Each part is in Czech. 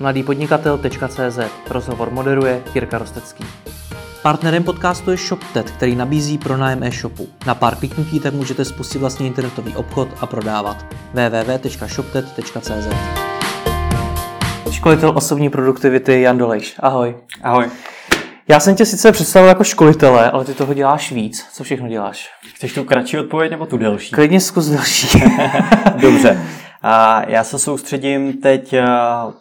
mladýpodnikatel.cz Rozhovor moderuje Jirka Rostecký. Partnerem podcastu je ShopTet, který nabízí pronájem e-shopu. Na pár kliknutí tak můžete spustit vlastní internetový obchod a prodávat. www.shoptet.cz Školitel osobní produktivity Jan Dolejš. Ahoj. Ahoj. Já jsem tě sice představil jako školitele, ale ty toho děláš víc. Co všechno děláš? Chceš tu kratší odpověď nebo tu delší? Klidně zkus delší. Dobře. A já se soustředím teď eh,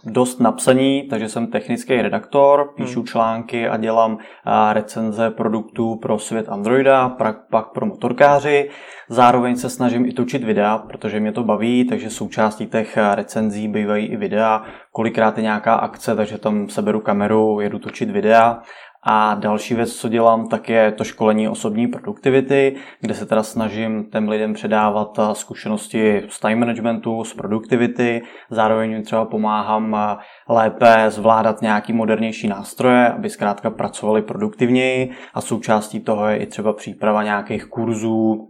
dost na psaní, takže jsem technický redaktor, píšu hmm. články a dělám eh, recenze produktů pro svět Androida, pak pro motorkáři. Zároveň se snažím i točit videa, protože mě to baví, takže součástí těch eh, recenzí bývají i videa. Kolikrát je nějaká akce, takže tam seberu kameru, jedu točit videa. A další věc, co dělám, tak je to školení osobní produktivity, kde se teda snažím těm lidem předávat eh, zkušenosti z time managementu, z produktivity, zároveň jim třeba pomáhám eh, lépe zvládat nějaký modernější nástroje, aby zkrátka pracovali produktivněji a součástí toho je i třeba příprava nějakých kurzů,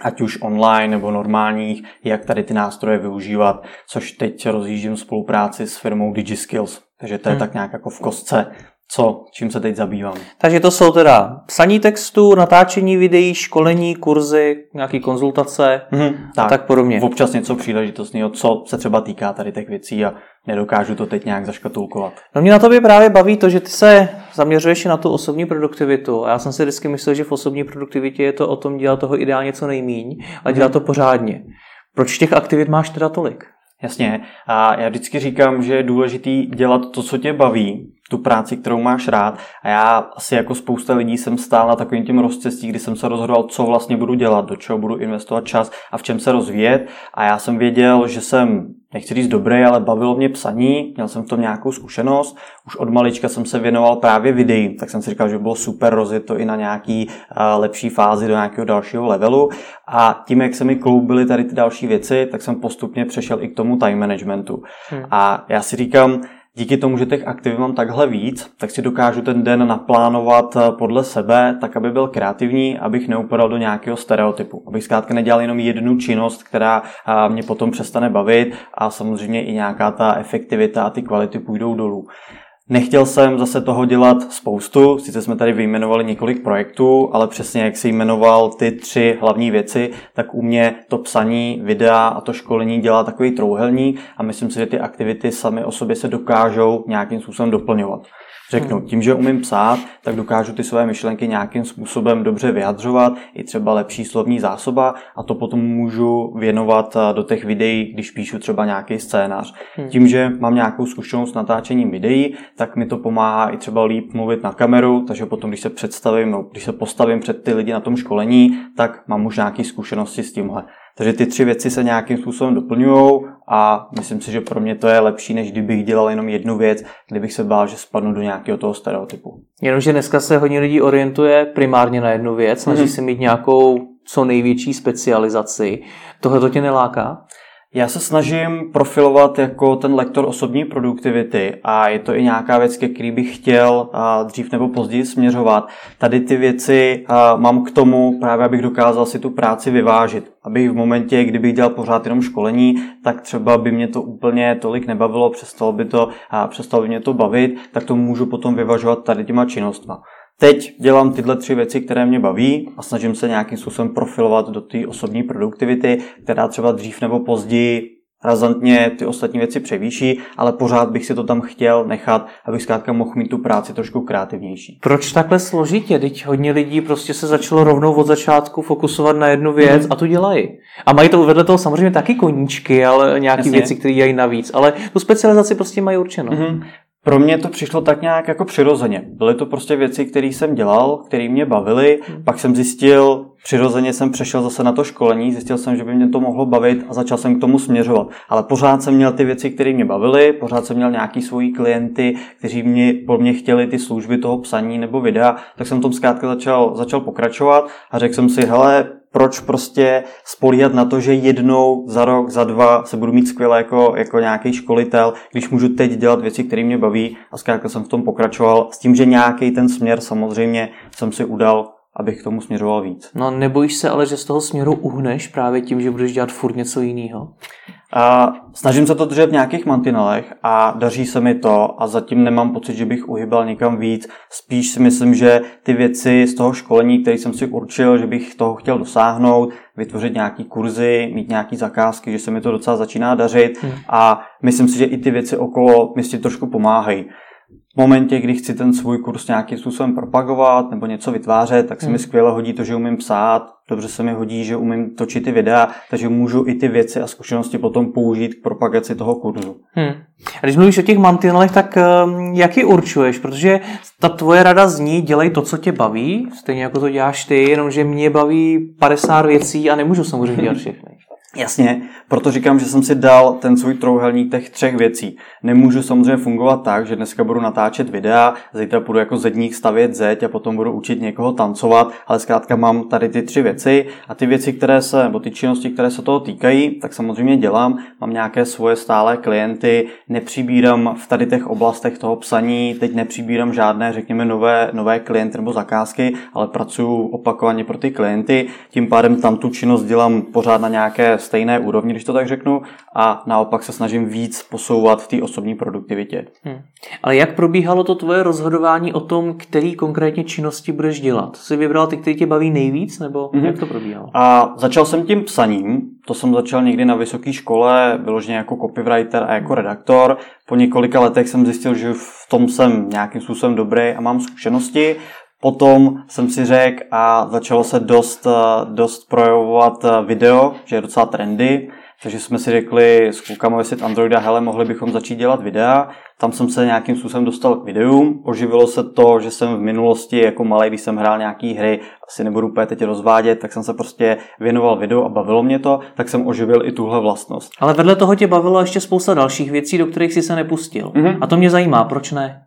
ať už online nebo normálních, jak tady ty nástroje využívat, což teď rozjíždím spolupráci s firmou DigiSkills. Takže to je hmm. tak nějak jako v kostce co, čím se teď zabývám. Takže to jsou teda psaní textu, natáčení videí, školení, kurzy, nějaké konzultace mm-hmm, tak, tak podobně. Občas něco příležitostného, co se třeba týká tady těch věcí a nedokážu to teď nějak zaškatulkovat. No mě na tobě právě baví to, že ty se zaměřuješ na tu osobní produktivitu. A já jsem si vždycky myslel, že v osobní produktivitě je to o tom dělat toho ideálně co nejmíň a dělat mm-hmm. to pořádně. Proč těch aktivit máš teda tolik? Jasně. A já vždycky říkám, že je důležitý dělat to, co tě baví, tu práci, kterou máš rád. A já asi jako spousta lidí jsem stál na takovým tím rozcestí, kdy jsem se rozhodoval, co vlastně budu dělat, do čeho budu investovat čas a v čem se rozvíjet. A já jsem věděl, že jsem, nechci říct dobrý, ale bavilo mě psaní, měl jsem v tom nějakou zkušenost. Už od malička jsem se věnoval právě videí, tak jsem si říkal, že bylo super rozjet to i na nějaký uh, lepší fázi do nějakého dalšího levelu. A tím, jak se mi kloubily tady ty další věci, tak jsem postupně přešel i k tomu time managementu. Hmm. A já si říkám, díky tomu, že těch aktiv mám takhle víc, tak si dokážu ten den naplánovat eh, podle sebe, tak aby byl kreativní, abych neupadal do nějakého stereotypu. Abych zkrátka nedělal jenom jednu činnost, která eh, mě potom přestane bavit a samozřejmě i nějaká ta efektivita a ty kvality půjdou dolů. Nechtěl jsem zase toho dělat spoustu, sice jsme tady vyjmenovali několik projektů, ale přesně jak si jmenoval ty tři hlavní věci, tak u mě to psaní, videa a to školení dělá takový trouhelník a myslím si, že ty aktivity sami o sobě se dokážou nějakým způsobem doplňovat řeknu. Hmm. Tím, že umím psát, tak dokážu ty své myšlenky nějakým způsobem dobře vyjadřovat, i třeba lepší slovní zásoba a to potom můžu věnovat eh, do těch videí, když píšu třeba nějaký scénář. Hmm. Tím, že mám nějakou zkušenost s natáčením videí, tak mi to pomáhá i třeba líp mluvit na kameru, takže potom, když se představím, no, když se postavím před ty lidi na tom školení, tak mám už nějaké zkušenosti s tímhle. Takže ty tři věci se nějakým způsobem doplňují a myslím si, že pro mě to je lepší, než kdybych dělal jenom jednu věc, kdybych se bál, že spadnu do nějakého toho stereotypu. Jenomže dneska se hodně lidí orientuje primárně na jednu věc, snaží mm-hmm. se mít nějakou co největší specializaci. Tohle to tě neláká? Já se snažím profilovat jako ten lektor osobní produktivity a je to i nějaká věc, ke který bych chtěl dřív nebo později směřovat. Tady ty věci mám k tomu právě, abych dokázal si tu práci vyvážit. Abych v momentě, kdybych dělal pořád jenom školení, tak třeba by mě to úplně tolik nebavilo, přestalo by, to, přestalo by mě to bavit, tak to můžu potom vyvažovat tady těma činnostma. Teď dělám tyhle tři věci, které mě baví a snažím se nějakým způsobem profilovat do té osobní produktivity, která třeba dřív nebo později razantně ty ostatní věci převýší, ale pořád bych si to tam chtěl nechat, abych zkrátka mohl mít tu práci trošku kreativnější. Proč takhle složitě? Teď hodně lidí prostě se začalo rovnou od začátku fokusovat na jednu věc mm. a tu dělají. A mají to vedle toho samozřejmě taky koníčky, ale nějaké věci, které dělají navíc, ale tu specializaci prostě mají určeno. Mm. Pro mě to přišlo tak nějak jako přirozeně. Byly to prostě věci, které jsem dělal, které mě bavily. Hmm. Pak jsem zjistil, přirozeně jsem přešel zase na to školení, zjistil jsem, že by mě to mohlo bavit a začal jsem k tomu směřovat. Ale pořád jsem měl ty věci, které mě bavily, pořád jsem měl nějaký svoji klienty, kteří mě, po mně chtěli ty služby toho psaní nebo videa, tak jsem tom zkrátka začal, začal pokračovat a řekl jsem si, hele, proč prostě spolíhat na to, že jednou za rok, za dva se budu mít skvěle jako, jako nějaký školitel, když můžu teď dělat věci, které mě baví a zkrátka jsem v tom pokračoval s tím, že nějaký ten směr samozřejmě jsem si udal, abych k tomu směřoval víc. No nebojíš se ale, že z toho směru uhneš právě tím, že budeš dělat furt něco jiného? A snažím se to držet v nějakých mantinelech a daří se mi to a zatím nemám pocit, že bych uhybal někam víc. Spíš si myslím, že ty věci z toho školení, které jsem si určil, že bych toho chtěl dosáhnout, vytvořit nějaký kurzy, mít nějaký zakázky, že se mi to docela začíná dařit hmm. a myslím si, že i ty věci okolo mi si trošku pomáhají v momentě, kdy chci ten svůj kurz nějakým způsobem propagovat nebo něco vytvářet, tak se mi hmm. skvěle hodí to, že umím psát, dobře se mi hodí, že umím točit ty videa, takže můžu i ty věci a zkušenosti potom použít k propagaci toho kurzu. Hmm. A když mluvíš o těch mantinelech, tak um, jak ji určuješ? Protože ta tvoje rada zní, dělej to, co tě baví, stejně jako to děláš ty, jenomže mě baví 50 věcí a nemůžu samozřejmě dělat všechny. Jasně, proto říkám, že jsem si dal ten svůj trouhelník těch třech věcí. Nemůžu samozřejmě fungovat tak, že dneska budu natáčet videa, zítra budu jako zedník stavět zeď a potom budu učit někoho tancovat, ale zkrátka mám tady ty tři věci a ty věci, které se, nebo ty činnosti, které se toho týkají, tak samozřejmě dělám. Mám nějaké svoje stále klienty, nepřibírám v tady těch oblastech toho psaní, teď nepřibírám žádné, řekněme, nové, nové klienty nebo zakázky, ale pracuji opakovaně pro ty klienty, tím pádem tam tu činnost dělám pořád na nějaké stejné úrovni, když to tak řeknu, a naopak se snažím víc posouvat v té osobní produktivitě. Hmm. Ale jak probíhalo to tvoje rozhodování o tom, který konkrétně činnosti budeš dělat? Jsi vybral ty, které tě baví nejvíc, nebo hmm. jak to probíhalo? A začal jsem tím psaním, to jsem začal někdy na vysoké škole, vyloženě jako copywriter a jako redaktor. Po několika letech jsem zjistil, že v tom jsem nějakým způsobem dobrý a mám zkušenosti. Potom jsem si řekl a začalo se dost, dost projevovat video, že je docela trendy, takže jsme si řekli s klukama vysit Androida, hele, mohli bychom začít dělat videa. Tam jsem se nějakým způsobem dostal k videům. Oživilo se to, že jsem v minulosti jako malý, když jsem hrál nějaké hry, asi nebudu úplně teď rozvádět, tak jsem se prostě věnoval videu a bavilo mě to, tak jsem oživil i tuhle vlastnost. Ale vedle toho tě bavilo ještě spousta dalších věcí, do kterých si se nepustil. Mm-hmm. A to mě zajímá, proč ne?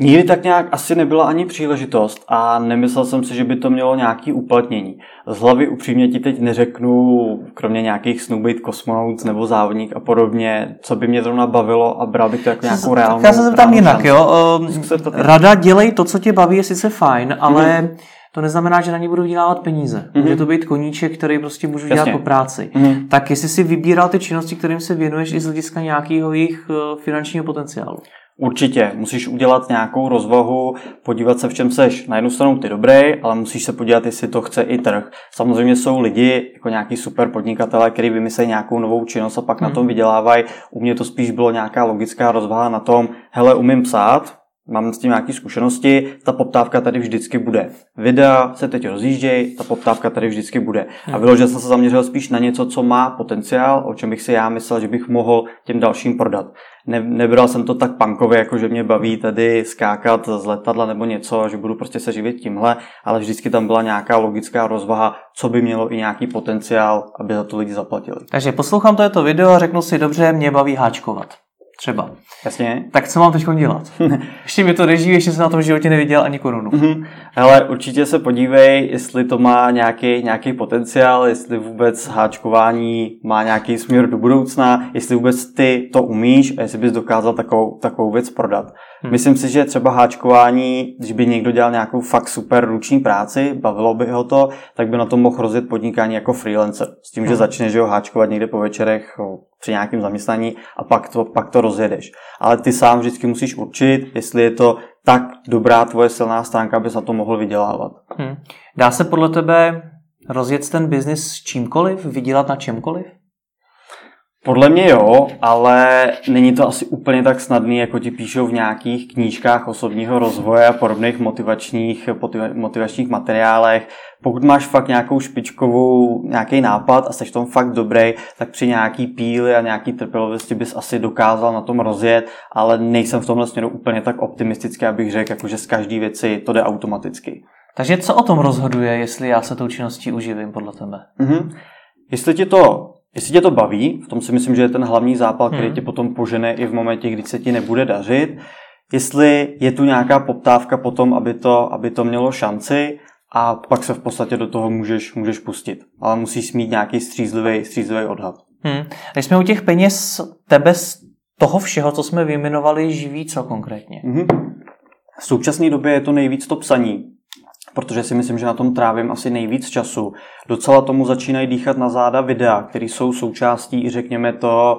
Nikdy tak nějak asi nebyla ani příležitost a nemyslel jsem si, že by to mělo nějaký uplatnění. Z hlavy upřímně ti teď neřeknu, kromě nějakých snů být kosmonaut nebo závodník a podobně, co by mě zrovna bavilo a bral bych to jako nějakou reálnou Já se zeptám jinak, jo. Ehm, rada dělej to, co tě baví, je sice fajn, ale mm-hmm. to neznamená, že na ní budu vydělávat peníze. Mm-hmm. Může to být koníček, který prostě můžu Jasně. dělat po práci. Mm-hmm. Tak jestli si vybíral ty činnosti, kterým se věnuješ i z hlediska nějakého jejich eh, finančního potenciálu. Určitě, musíš udělat nějakou rozvahu, podívat se, v čem seš. Na jednu stranu ty dobrý, ale musíš se podívat, jestli to chce i trh. Samozřejmě jsou lidi, jako nějaký super podnikatelé, kteří vymyslí nějakou novou činnost a pak hmm. na tom vydělávají. U mě to spíš bylo nějaká logická rozvaha na tom, hele, umím psát, mám s tím nějaké zkušenosti, ta poptávka tady vždycky bude. Videa se teď rozjíždějí, ta poptávka tady vždycky bude. A hmm. vyložil jsem se zaměřil spíš na něco, co má potenciál, o čem bych si já myslel, že bych mohl těm dalším prodat ne, nebral jsem to tak punkově, jako že mě baví tady skákat z letadla nebo něco, že budu prostě se živit tímhle, ale vždycky tam byla nějaká logická rozvaha, co by mělo i nějaký potenciál, aby za to lidi zaplatili. Takže poslouchám to video a řeknu si, dobře, mě baví háčkovat. Třeba. Jasně. Tak co mám teď dělat? ještě mi to reží, ještě se na tom životě neviděl ani korunu. Mm-hmm. Ale určitě se podívej, jestli to má nějaký, nějaký potenciál, jestli vůbec háčkování má nějaký směr do budoucna, jestli vůbec ty to umíš a jestli bys dokázal takovou, takovou věc prodat. Hmm. Myslím si, že třeba háčkování, když by někdo dělal nějakou fakt super ruční práci, bavilo by ho to, tak by na tom mohl rozjet podnikání jako freelancer. S tím, hmm. že začneš ho háčkovat někde po večerech při nějakém zaměstnání a pak to, pak to rozjedeš. Ale ty sám vždycky musíš určit, jestli je to tak dobrá tvoje silná stránka, aby za to mohl vydělávat. Hmm. Dá se podle tebe rozjet ten biznis s čímkoliv, vydělat na čemkoliv? Podle mě jo, ale není to asi úplně tak snadný, jako ti píšou v nějakých knížkách osobního rozvoje a podobných motivačních, motivačních materiálech. Pokud máš fakt nějakou špičkovou, nějaký nápad a jsi v tom fakt dobrý, tak při nějaký píly a nějaký trpělivosti bys asi dokázal na tom rozjet, ale nejsem v tomhle směru úplně tak optimistický, abych řekl, jako že z každé věci to jde automaticky. Takže co o tom rozhoduje, jestli já se tou činností uživím podle tebe? Mm-hmm. Jestli ti to Jestli tě to baví, v tom si myslím, že je ten hlavní zápal, který hmm. tě potom požene i v momentě, kdy se ti nebude dařit. Jestli je tu nějaká poptávka potom, aby to, aby to mělo šanci a pak se v podstatě do toho můžeš, můžeš pustit. Ale musíš mít nějaký střízlivý, střízlivý odhad. Hmm. Když jsme u těch peněz, tebe z toho všeho, co jsme vyjmenovali, živí co konkrétně? Mm-hmm. V současné době je to nejvíc to psaní. Protože si myslím, že na tom trávím asi nejvíc času. Docela tomu začínají dýchat na záda videa, které jsou součástí, řekněme to,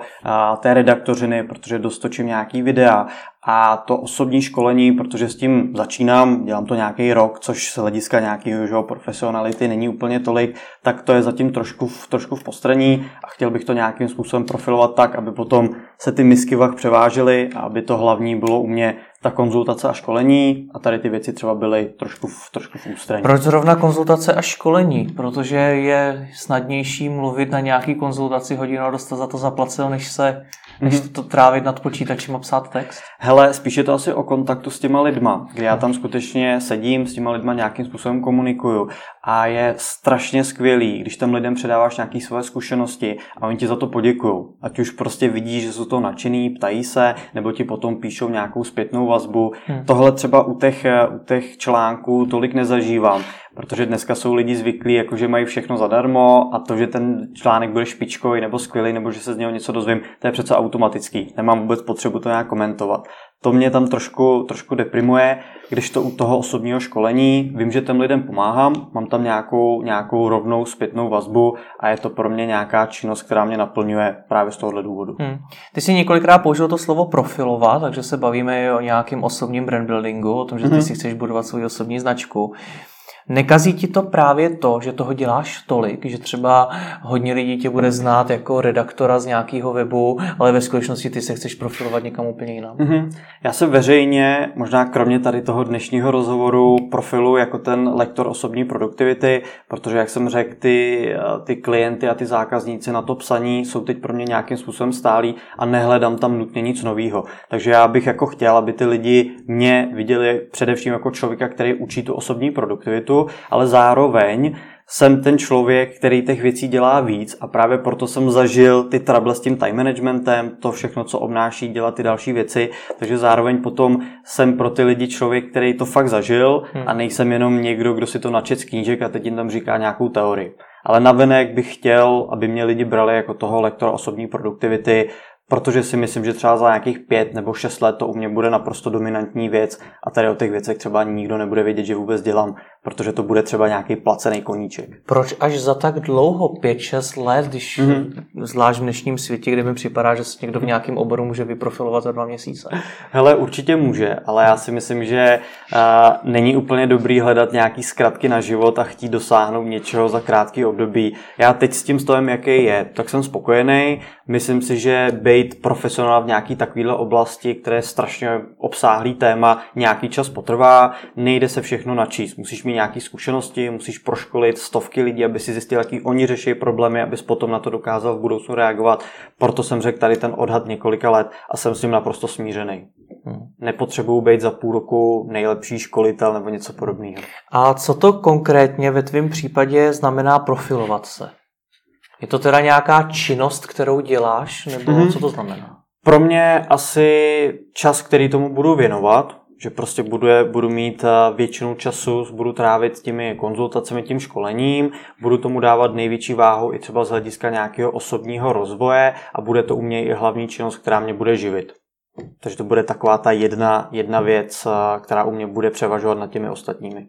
té redaktořiny, protože dostočím nějaký videa a to osobní školení, protože s tím začínám, dělám to nějaký rok, což z hlediska nějakého profesionality není úplně tolik, tak to je zatím trošku, v, trošku v postraní a chtěl bych to nějakým způsobem profilovat tak, aby potom se ty misky vach převážely a aby to hlavní bylo u mě ta konzultace a školení a tady ty věci třeba byly trošku, v, trošku v ústraní. Proč zrovna konzultace a školení? Protože je snadnější mluvit na nějaký konzultaci hodinu a dostat za to zaplaceno, než se než mm-hmm. to trávit nad počítačem a psát text? Hele, spíš je to asi o kontaktu s těma lidma, kde já tam skutečně sedím, s těma lidma nějakým způsobem komunikuju a je strašně skvělý, když tam lidem předáváš nějaké své zkušenosti a oni ti za to poděkují. Ať už prostě vidí, že jsou to nadšený, ptají se, nebo ti potom píšou nějakou zpětnou vazbu. Hmm. Tohle třeba u těch, u těch článků tolik nezažívám, protože dneska jsou lidi zvyklí, jako že mají všechno zadarmo a to, že ten článek bude špičkový nebo skvělý, nebo že se z něho něco dozvím, to je přece automatický. Nemám vůbec potřebu to nějak komentovat. To mě tam trošku, trošku deprimuje, když to u toho osobního školení vím, že těm lidem pomáhám, mám tam nějakou, nějakou rovnou zpětnou vazbu a je to pro mě nějaká činnost, která mě naplňuje právě z tohohle důvodu. Hmm. Ty jsi několikrát použil to slovo profilovat, takže se bavíme o nějakém osobním brand buildingu, o tom, že ty hmm. si chceš budovat svou osobní značku. Nekazí ti to právě to, že toho děláš tolik, že třeba hodně lidí tě bude znát jako redaktora z nějakého webu, ale ve skutečnosti ty se chceš profilovat někam úplně jinam? Mm-hmm. Já se veřejně, možná kromě tady toho dnešního rozhovoru, profilu jako ten lektor osobní produktivity, protože, jak jsem řekl, ty, ty klienty a ty zákazníci na to psaní jsou teď pro mě nějakým způsobem stálí a nehledám tam nutně nic nového. Takže já bych jako chtěl, aby ty lidi mě viděli především jako člověka, který učí tu osobní produktivitu, ale zároveň jsem ten člověk, který těch věcí dělá víc a právě proto jsem zažil ty trable s tím time managementem, to všechno, co obnáší dělat ty další věci, takže zároveň potom jsem pro ty lidi člověk, který to fakt zažil hmm. a nejsem jenom někdo, kdo si to načet z knížek a teď jim tam říká nějakou teorii. Ale navenek bych chtěl, aby mě lidi brali jako toho lektora osobní produktivity, protože si myslím, že třeba za nějakých pět nebo šest let to u mě bude naprosto dominantní věc a tady o těch věcech třeba nikdo nebude vědět, že vůbec dělám, protože to bude třeba nějaký placený koníček. Proč až za tak dlouho, 5-6 let, když mm-hmm. zvlášť v dnešním světě, kde mi připadá, že se někdo v nějakém oboru může vyprofilovat za dva měsíce? Hele, určitě může, ale já si myslím, že uh, není úplně dobrý hledat nějaký zkratky na život a chtít dosáhnout něčeho za krátký období. Já teď s tím stovem, jaký je, tak jsem spokojený. Myslím si, že být profesionál v nějaký takovéhle oblasti, které je strašně obsáhlý téma, nějaký čas potrvá, nejde se všechno načíst. Musíš mít nějaké zkušenosti, musíš proškolit stovky lidí, aby si zjistil, jaký oni řeší problémy, abys potom na to dokázal v budoucnu reagovat. Proto jsem řekl tady ten odhad několika let a jsem s tím naprosto smířený. Hmm. Nepotřebuju být za půl roku nejlepší školitel nebo něco podobného. A co to konkrétně ve tvém případě znamená profilovat se? Je to teda nějaká činnost, kterou děláš, nebo mm-hmm. co to znamená? Pro mě asi čas, který tomu budu věnovat, že prostě budu, budu mít eh, většinu času, budu trávit těmi konzultacemi, tím školením, budu tomu dávat největší váhu i třeba z hlediska nějakého osobního rozvoje a bude to u mě i hlavní činnost, která mě bude živit. Takže to bude taková ta jedna, jedna věc, eh, která u mě bude převažovat nad těmi ostatními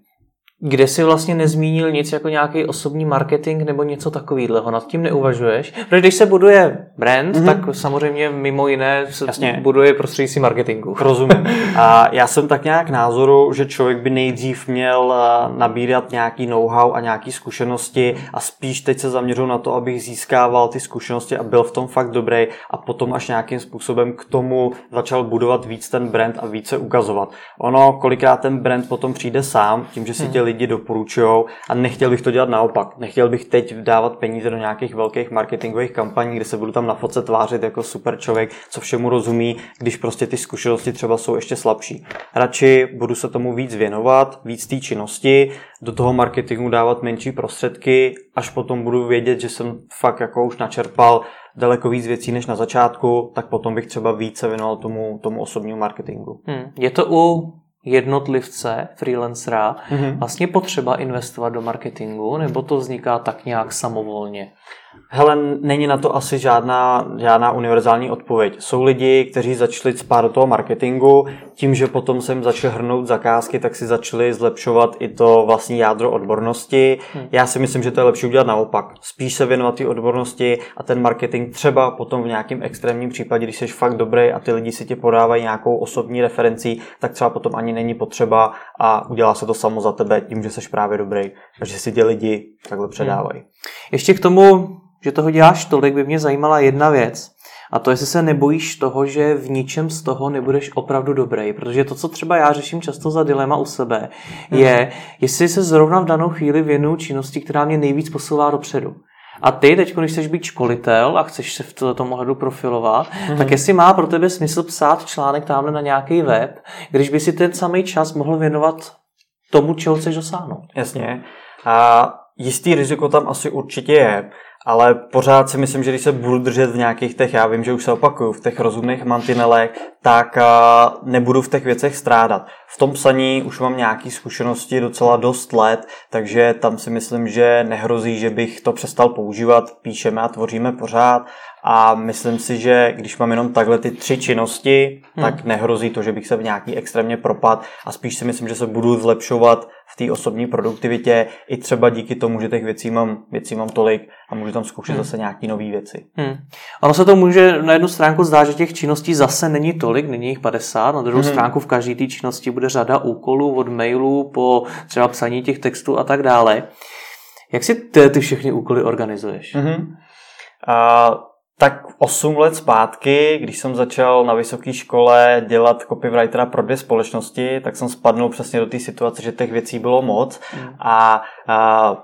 kde si vlastně nezmínil nic jako nějaký osobní marketing nebo něco takového. Nad tím neuvažuješ? Protože když se buduje brand, mm-hmm. tak samozřejmě mimo jiné se Jasně. buduje prostřednictvím marketingu. Rozumím. A já jsem tak nějak názoru, že člověk by nejdřív měl eh, nabírat nějaký know-how a nějaký zkušenosti a spíš teď se zaměřil na to, abych získával ty zkušenosti a byl v tom fakt dobrý a potom až nějakým způsobem k tomu začal budovat víc ten brand a více ukazovat. Ono, kolikrát ten brand potom přijde sám, tím, že si hmm. tě lidi doporučují a nechtěl bych to dělat naopak. Nechtěl bych teď dávat peníze do nějakých velkých marketingových kampaní, kde se budu tam na foce tvářit jako super člověk, co všemu rozumí, když prostě ty zkušenosti třeba jsou ještě slabší. Radši budu se tomu víc věnovat, víc té činnosti, do toho marketingu dávat menší prostředky, až potom budu vědět, že jsem fakt jako už načerpal daleko víc věcí než na začátku, tak potom bych třeba více věnoval tomu, tomu osobnímu marketingu. Hmm. Je to u jednotlivce, freelancera, mm-hmm. vlastně potřeba investovat do marketingu, nebo to vzniká tak nějak samovolně? Hele, není na to asi žádná, žádná univerzální odpověď. Jsou lidi, kteří začali spát do toho marketingu, tím, že potom se jim začaly hrnout zakázky, tak si začali zlepšovat i to vlastní jádro odbornosti. Hmm. Já si myslím, že to je lepší udělat naopak. Spíš se věnovat té odbornosti a ten marketing třeba potom v nějakém extrémním případě, když jsi fakt dobrý a ty lidi si ti podávají nějakou osobní referencí, tak třeba potom ani není potřeba a udělá se to samo za tebe tím, že jsi právě dobrý a že si tě lidi takhle předávají. Hmm. Ještě k tomu že toho děláš tolik, by mě zajímala jedna věc. A to, jestli se nebojíš toho, že v ničem z toho nebudeš opravdu dobrý. Protože to, co třeba já řeším často za dilema u sebe, je, jestli se zrovna v danou chvíli věnuju činnosti, která mě nejvíc posouvá dopředu. A ty teď, když chceš být školitel a chceš se v tom ohledu profilovat, mm-hmm. tak jestli má pro tebe smysl psát článek tamhle na nějaký web, když by si ten samý čas mohl věnovat tomu, čeho chceš dosáhnout. Jasně. A jistý riziko tam asi určitě je ale pořád si myslím, že když se budu držet v nějakých těch, já vím, že už se opakuju, v těch rozumných mantinelech, tak nebudu v těch věcech strádat. V tom psaní už mám nějaké zkušenosti docela dost let, takže tam si myslím, že nehrozí, že bych to přestal používat. Píšeme a tvoříme pořád a myslím si, že když mám jenom takhle ty tři činnosti, hmm. tak nehrozí to, že bych se v nějaký extrémně propad a spíš si myslím, že se budu zlepšovat té osobní produktivitě i třeba díky tomu, že těch věcí mám, věcí mám tolik a můžu tam zkoušet hmm. zase nějaké nové věci. Hmm. Ono se to může na jednu stránku zdá, že těch činností zase není tolik, není jich 50, na druhou hmm. stránku v každé té činnosti bude řada úkolů od mailů po třeba psaní těch textů a tak dále. Jak si ty, ty všechny úkoly organizuješ? Hmm. Uh, tak 8 let zpátky, když jsem začal na vysoké škole dělat copywritera pro dvě společnosti, tak jsem spadnul přesně do té situace, že těch věcí bylo moc mm. a, a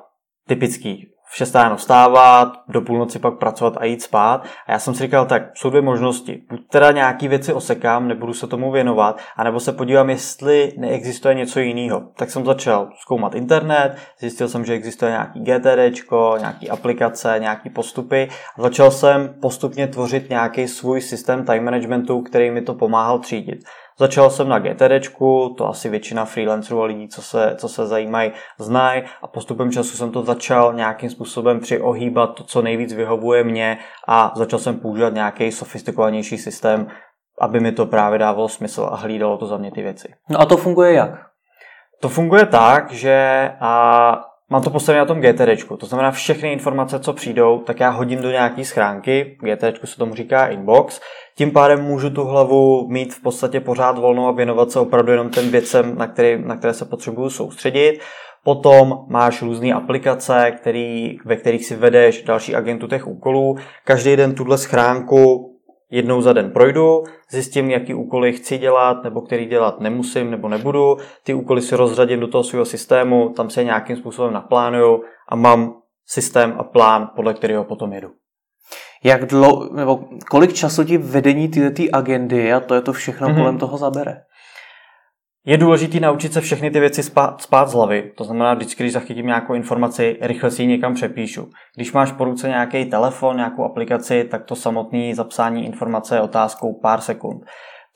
typický v 6 ráno vstávat, do půlnoci pak pracovat a jít spát. A já jsem si říkal, tak jsou dvě možnosti. Buď teda nějaký věci osekám, nebudu se tomu věnovat, anebo se podívám, jestli neexistuje něco jiného. Tak jsem začal zkoumat internet, zjistil jsem, že existuje nějaký GTD, nějaký aplikace, nějaký postupy a začal jsem postupně tvořit nějaký svůj systém time managementu, který mi to pomáhal třídit. Začal jsem na GTD, to asi většina freelancerů a lidí, co se, co se zajímají, znají a postupem času jsem to začal nějakým způsobem přiohýbat to, co nejvíc vyhovuje mě a začal jsem používat nějaký sofistikovanější systém, aby mi to právě dávalo smysl a hlídalo to za mě ty věci. No a to funguje jak? To funguje tak, že a Mám to postavené na tom GTD, to znamená všechny informace, co přijdou, tak já hodím do nějaké schránky, GTD se tomu říká inbox, tím pádem můžu tu hlavu mít v podstatě pořád volnou a věnovat se opravdu jenom těm věcem, na, který, na které se potřebuju soustředit. Potom máš různé aplikace, který, ve kterých si vedeš další agentu těch úkolů. Každý den tuhle schránku jednou za den projdu, zjistím, jaký úkoly chci dělat, nebo který dělat nemusím, nebo nebudu. Ty úkoly si rozřadím do toho svého systému, tam se nějakým způsobem naplánuju a mám systém a plán, podle kterého potom jedu. Jak dlouho, nebo kolik času ti vedení této agendy a to je to všechno mm-hmm. kolem toho zabere? Je důležité naučit se všechny ty věci spát, spát z hlavy. To znamená, vždycky, když zachytím nějakou informaci, rychle si ji někam přepíšu. Když máš po ruce nějaký telefon, nějakou aplikaci, tak to samotné zapsání informace je otázkou pár sekund.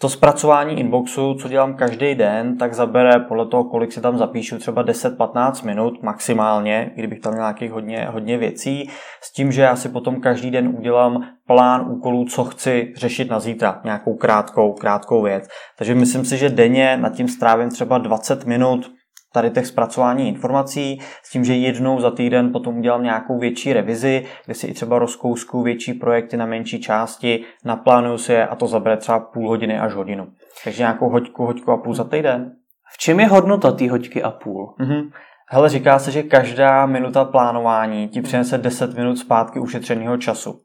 To zpracování inboxu, co dělám každý den, tak zabere podle toho, kolik si tam zapíšu, třeba 10-15 minut maximálně, kdybych tam měl nějakých hodně, hodně věcí, s tím, že já si potom každý den udělám plán úkolů, co chci řešit na zítra, nějakou krátkou, krátkou věc. Takže myslím si, že denně nad tím strávím třeba 20 minut, tady těch zpracování informací, s tím, že jednou za týden potom udělám nějakou větší revizi, kde si i třeba rozkousku větší projekty na menší části, naplánuju si je a to zabere třeba půl hodiny až hodinu. Takže nějakou hoďku, hoďku a půl za týden. V čem je hodnota té hoďky a půl? Mm-hmm. Hele, říká se, že každá minuta plánování ti přinese 10 minut zpátky ušetřeného času.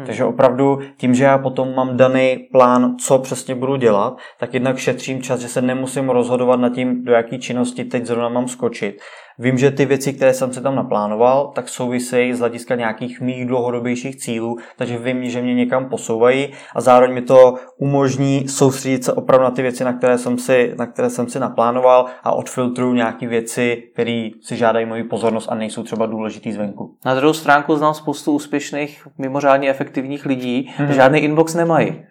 Hmm. Takže opravdu tím, že já potom mám daný plán, co přesně budu dělat, tak jednak šetřím čas, že se nemusím rozhodovat nad tím, do jaký činnosti teď zrovna mám skočit. Vím, že ty věci, které jsem si tam naplánoval, tak souvisejí z hlediska nějakých mých dlouhodobějších cílů, takže vím, že mě někam posouvají a zároveň mi to umožní soustředit se opravdu na ty věci, na které jsem si, na které jsem si naplánoval a odfiltruju nějaké věci, které si žádají moji pozornost a nejsou třeba důležitý zvenku. Na druhou stránku znám spoustu úspěšných, mimořádně efektivních lidí, mm-hmm. žádný inbox nemají.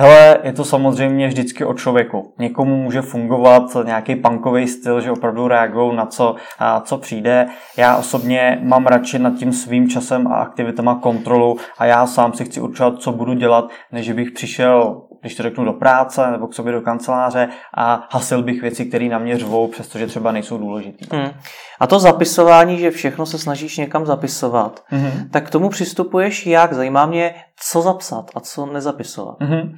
Hele, je to samozřejmě vždycky o člověku. Někomu může fungovat nějaký punkový styl, že opravdu reagují na co, a co přijde. Já osobně mám radši nad tím svým časem a aktivitama kontrolu a já sám si chci určovat, co budu dělat, než bych přišel když to řeknu, do práce nebo k sobě do kanceláře a hasil bych věci, které na mě řvou, přestože třeba nejsou důležité. Hmm. A to zapisování, že všechno se snažíš někam zapisovat, hmm. tak k tomu přistupuješ jak? Zajímá mě, co zapsat a co nezapisovat. Hmm.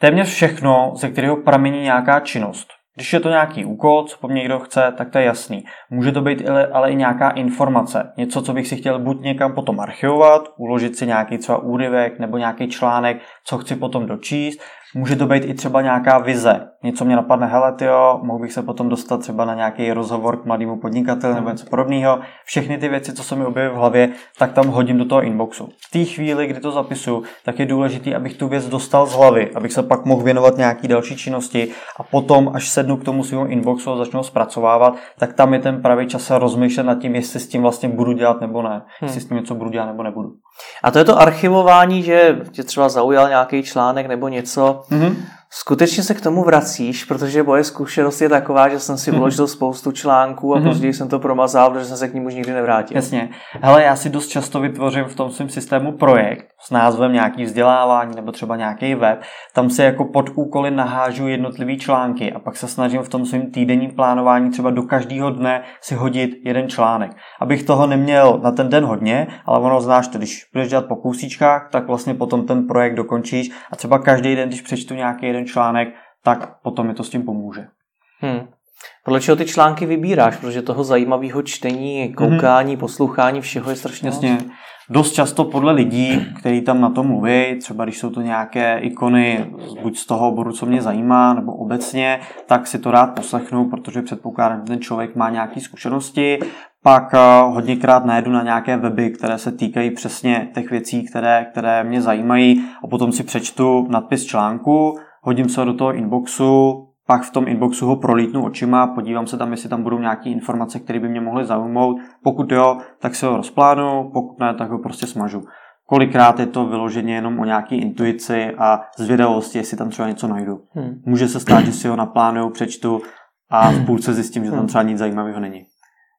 Téměř všechno, ze kterého pramení nějaká činnost. Když je to nějaký úkol, co po mně někdo chce, tak to je jasný. Může to být ale i nějaká informace. Něco, co bych si chtěl buď někam potom archivovat, uložit si nějaký třeba úryvek nebo nějaký článek, co chci potom dočíst, Může to být i třeba nějaká vize. Něco mě napadne, hele tyjo, mohl bych se potom dostat třeba na nějaký rozhovor k mladému podnikateli nebo něco podobného. Všechny ty věci, co se mi objeví v hlavě, tak tam hodím do toho inboxu. V té chvíli, kdy to zapisu, tak je důležité, abych tu věc dostal z hlavy, abych se pak mohl věnovat nějaký další činnosti a potom, až sednu k tomu svému inboxu a začnu zpracovávat, tak tam je ten pravý čas se rozmýšlet nad tím, jestli s tím vlastně budu dělat nebo ne, hmm. jestli s tím něco budu dělat nebo nebudu. A to je to archivování, že tě třeba zaujal nějaký článek nebo něco, mm-hmm. Skutečně se k tomu vracíš, protože moje zkušenost je taková, že jsem si mhm. uložil mm-hmm. spoustu článků a mm-hmm. později jsem to promazal, protože jsem se k ním už nikdy nevrátil. Jasně. Hele, já si dost často vytvořím v tom svém systému projekt s názvem nějaký vzdělávání nebo třeba nějaký web. Tam se jako pod úkoly nahážu jednotlivý články a pak se snažím v tom svém týdenním plánování třeba do každého dne si hodit jeden článek. Abych toho neměl na ten den hodně, ale ono znáš to, když budeš dělat po kousíčkách, tak vlastně potom ten projekt dokončíš a třeba každý den, když přečtu nějaký jeden článek, tak potom mi to s tím pomůže. Hmm. Podle čeho ty články vybíráš? Protože toho zajímavého čtení, koukání, mm-hmm. poslouchání, všeho je strašně Jasně. Moc. Dost často podle lidí, kteří tam na tom mluví, třeba když jsou to nějaké ikony buď z toho oboru, co mě zajímá, nebo obecně, tak si to rád poslechnu, protože předpokládám, že ten člověk má nějaké zkušenosti. Pak eh, hodněkrát najdu na nějaké weby, které se týkají přesně těch věcí, které, které mě zajímají a potom si přečtu nadpis článku, hodím se do toho inboxu, pak v tom inboxu ho prolítnu očima, podívám se tam, jestli tam budou nějaké informace, které by mě mohly zaujmout. Pokud jo, tak se ho rozplánu, pokud ne, tak ho prostě smažu. Kolikrát je to vyloženě jenom o nějaké intuici a zvědavosti, jestli tam třeba něco najdu. Hmm. Může se stát, že si ho naplánuju, přečtu a v půlce zjistím, že tam hmm. třeba nic zajímavého není.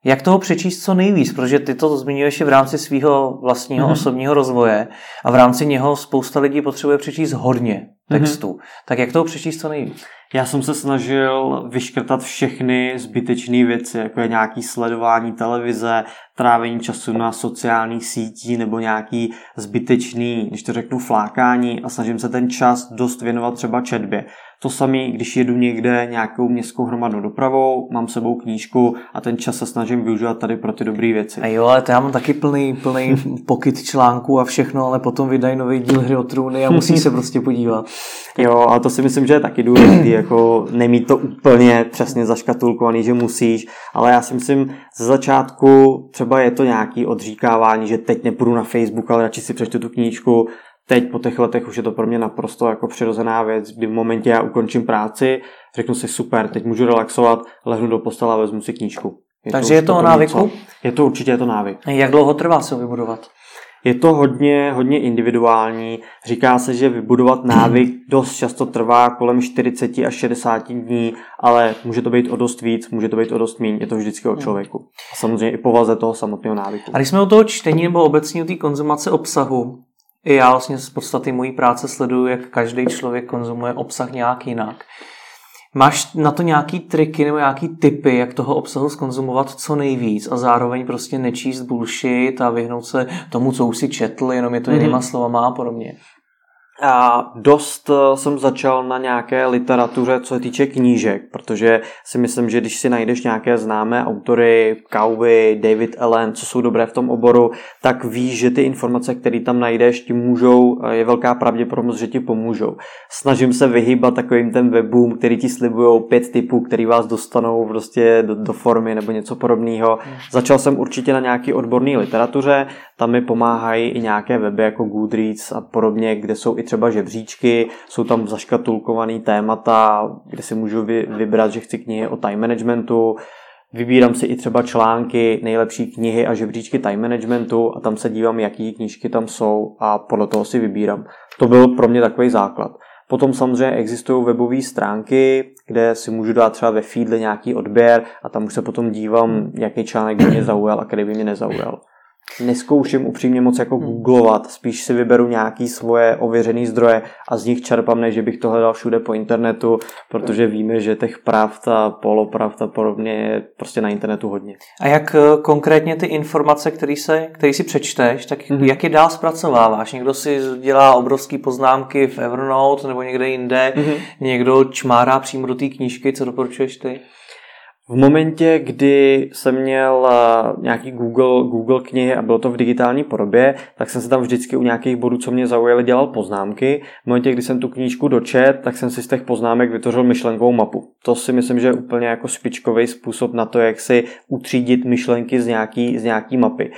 Jak toho přečíst co nejvíc, protože ty to zmiňuješ i v rámci svého vlastního mm-hmm. osobního rozvoje a v rámci něho spousta lidí potřebuje přečíst hodně textu. Mm-hmm. Tak jak toho přečíst co nejvíc? Já jsem se snažil vyškrtat všechny zbytečné věci, jako je nějaký sledování televize, trávení času na sociálních sítích nebo nějaký zbytečný, když to řeknu, flákání a snažím se ten čas dost věnovat třeba četbě. To samé, když jedu někde nějakou městskou hromadnou dopravou, mám sebou knížku a ten čas se snažím využívat tady pro ty dobré věci. A jo, ale to já mám taky plný, plný pokyt článků a všechno, ale potom vydají nový díl hry o trůny a musí se prostě podívat. Jo, a to si myslím, že je taky důležité, jako nemít to úplně přesně zaškatulkovaný, že musíš, ale já si myslím, ze začátku třeba je to nějaký odříkávání, že teď nepůjdu na Facebook, ale radši si přečtu tu knížku, teď po těch letech už je to pro mě naprosto jako přirozená věc, kdy v momentě já ukončím práci, řeknu si super, teď můžu relaxovat, lehnu do postele a vezmu si knížku. Je Takže to je to o návyku? Je to určitě je to návyk. Jak dlouho trvá se ho vybudovat? Je to hodně, hodně individuální. Říká se, že vybudovat návyk dost často trvá kolem 40 až 60 dní, ale může to být o dost víc, může to být o dost méně. Je to vždycky o člověku. A samozřejmě i povaze toho samotného návyku. A když jsme o toho čtení nebo obecně o té konzumace obsahu, i já vlastně z podstaty mojí práce sleduju, jak každý člověk konzumuje obsah nějak jinak. Máš na to nějaký triky nebo nějaký typy, jak toho obsahu skonzumovat co nejvíc a zároveň prostě nečíst bullshit a vyhnout se tomu, co už si četl, jenom je to mm-hmm. jinýma slovama a podobně. A dost eh, jsem začal na nějaké literatuře, co se týče knížek, protože si myslím, že když si najdeš nějaké známé autory, Cowey, David Allen, co jsou dobré v tom oboru, tak víš, že ty informace, které tam najdeš, ti můžou, eh, je velká pravděpodobnost, že ti pomůžou. Snažím se vyhýbat takovým ten webům, který ti slibují pět typů, který vás dostanou prostě do, do formy nebo něco podobného. Hmm. Začal jsem určitě na nějaký odborný literatuře, tam mi pomáhají i nějaké weby jako Goodreads a podobně, kde jsou i třeba žebříčky, jsou tam zaškatulkované témata, kde si můžu vy, vybrat, že chci knihy o time managementu, Vybírám si i třeba články, nejlepší knihy a žebříčky time managementu a tam se dívám, jaký knížky tam jsou a podle toho si vybírám. To byl pro mě takový základ. Potom samozřejmě existují webové stránky, kde si můžu dát třeba ve feedle nějaký odběr a tam už se potom dívám, jaký článek by mě zaujal a který by mě nezaujal neskouším upřímně moc jako hmm. googlovat, spíš si vyberu nějaký svoje ověřené zdroje a z nich čerpám, než bych to hledal všude po internetu, protože víme, že těch pravd a polopravd a podobně je prostě na internetu hodně. A jak eh, konkrétně ty informace, které se, který si přečteš, tak hmm. jak je dál zpracováváš? Někdo si dělá obrovské poznámky v Evernote nebo někde jinde, hmm. někdo čmárá přímo do té knížky, co doporučuješ ty? V momentě, kdy jsem měl eh, nějaký Google, Google knihy a bylo to v digitální podobě, tak jsem se tam vždycky u nějakých bodů, co mě zaujaly, dělal poznámky. V momentě, kdy jsem tu knížku dočet, tak jsem si z těch poznámek vytvořil myšlenkovou mapu. To si myslím, že je úplně jako špičkový způsob na to, jak si utřídit myšlenky z nějaký, z nějaký mapy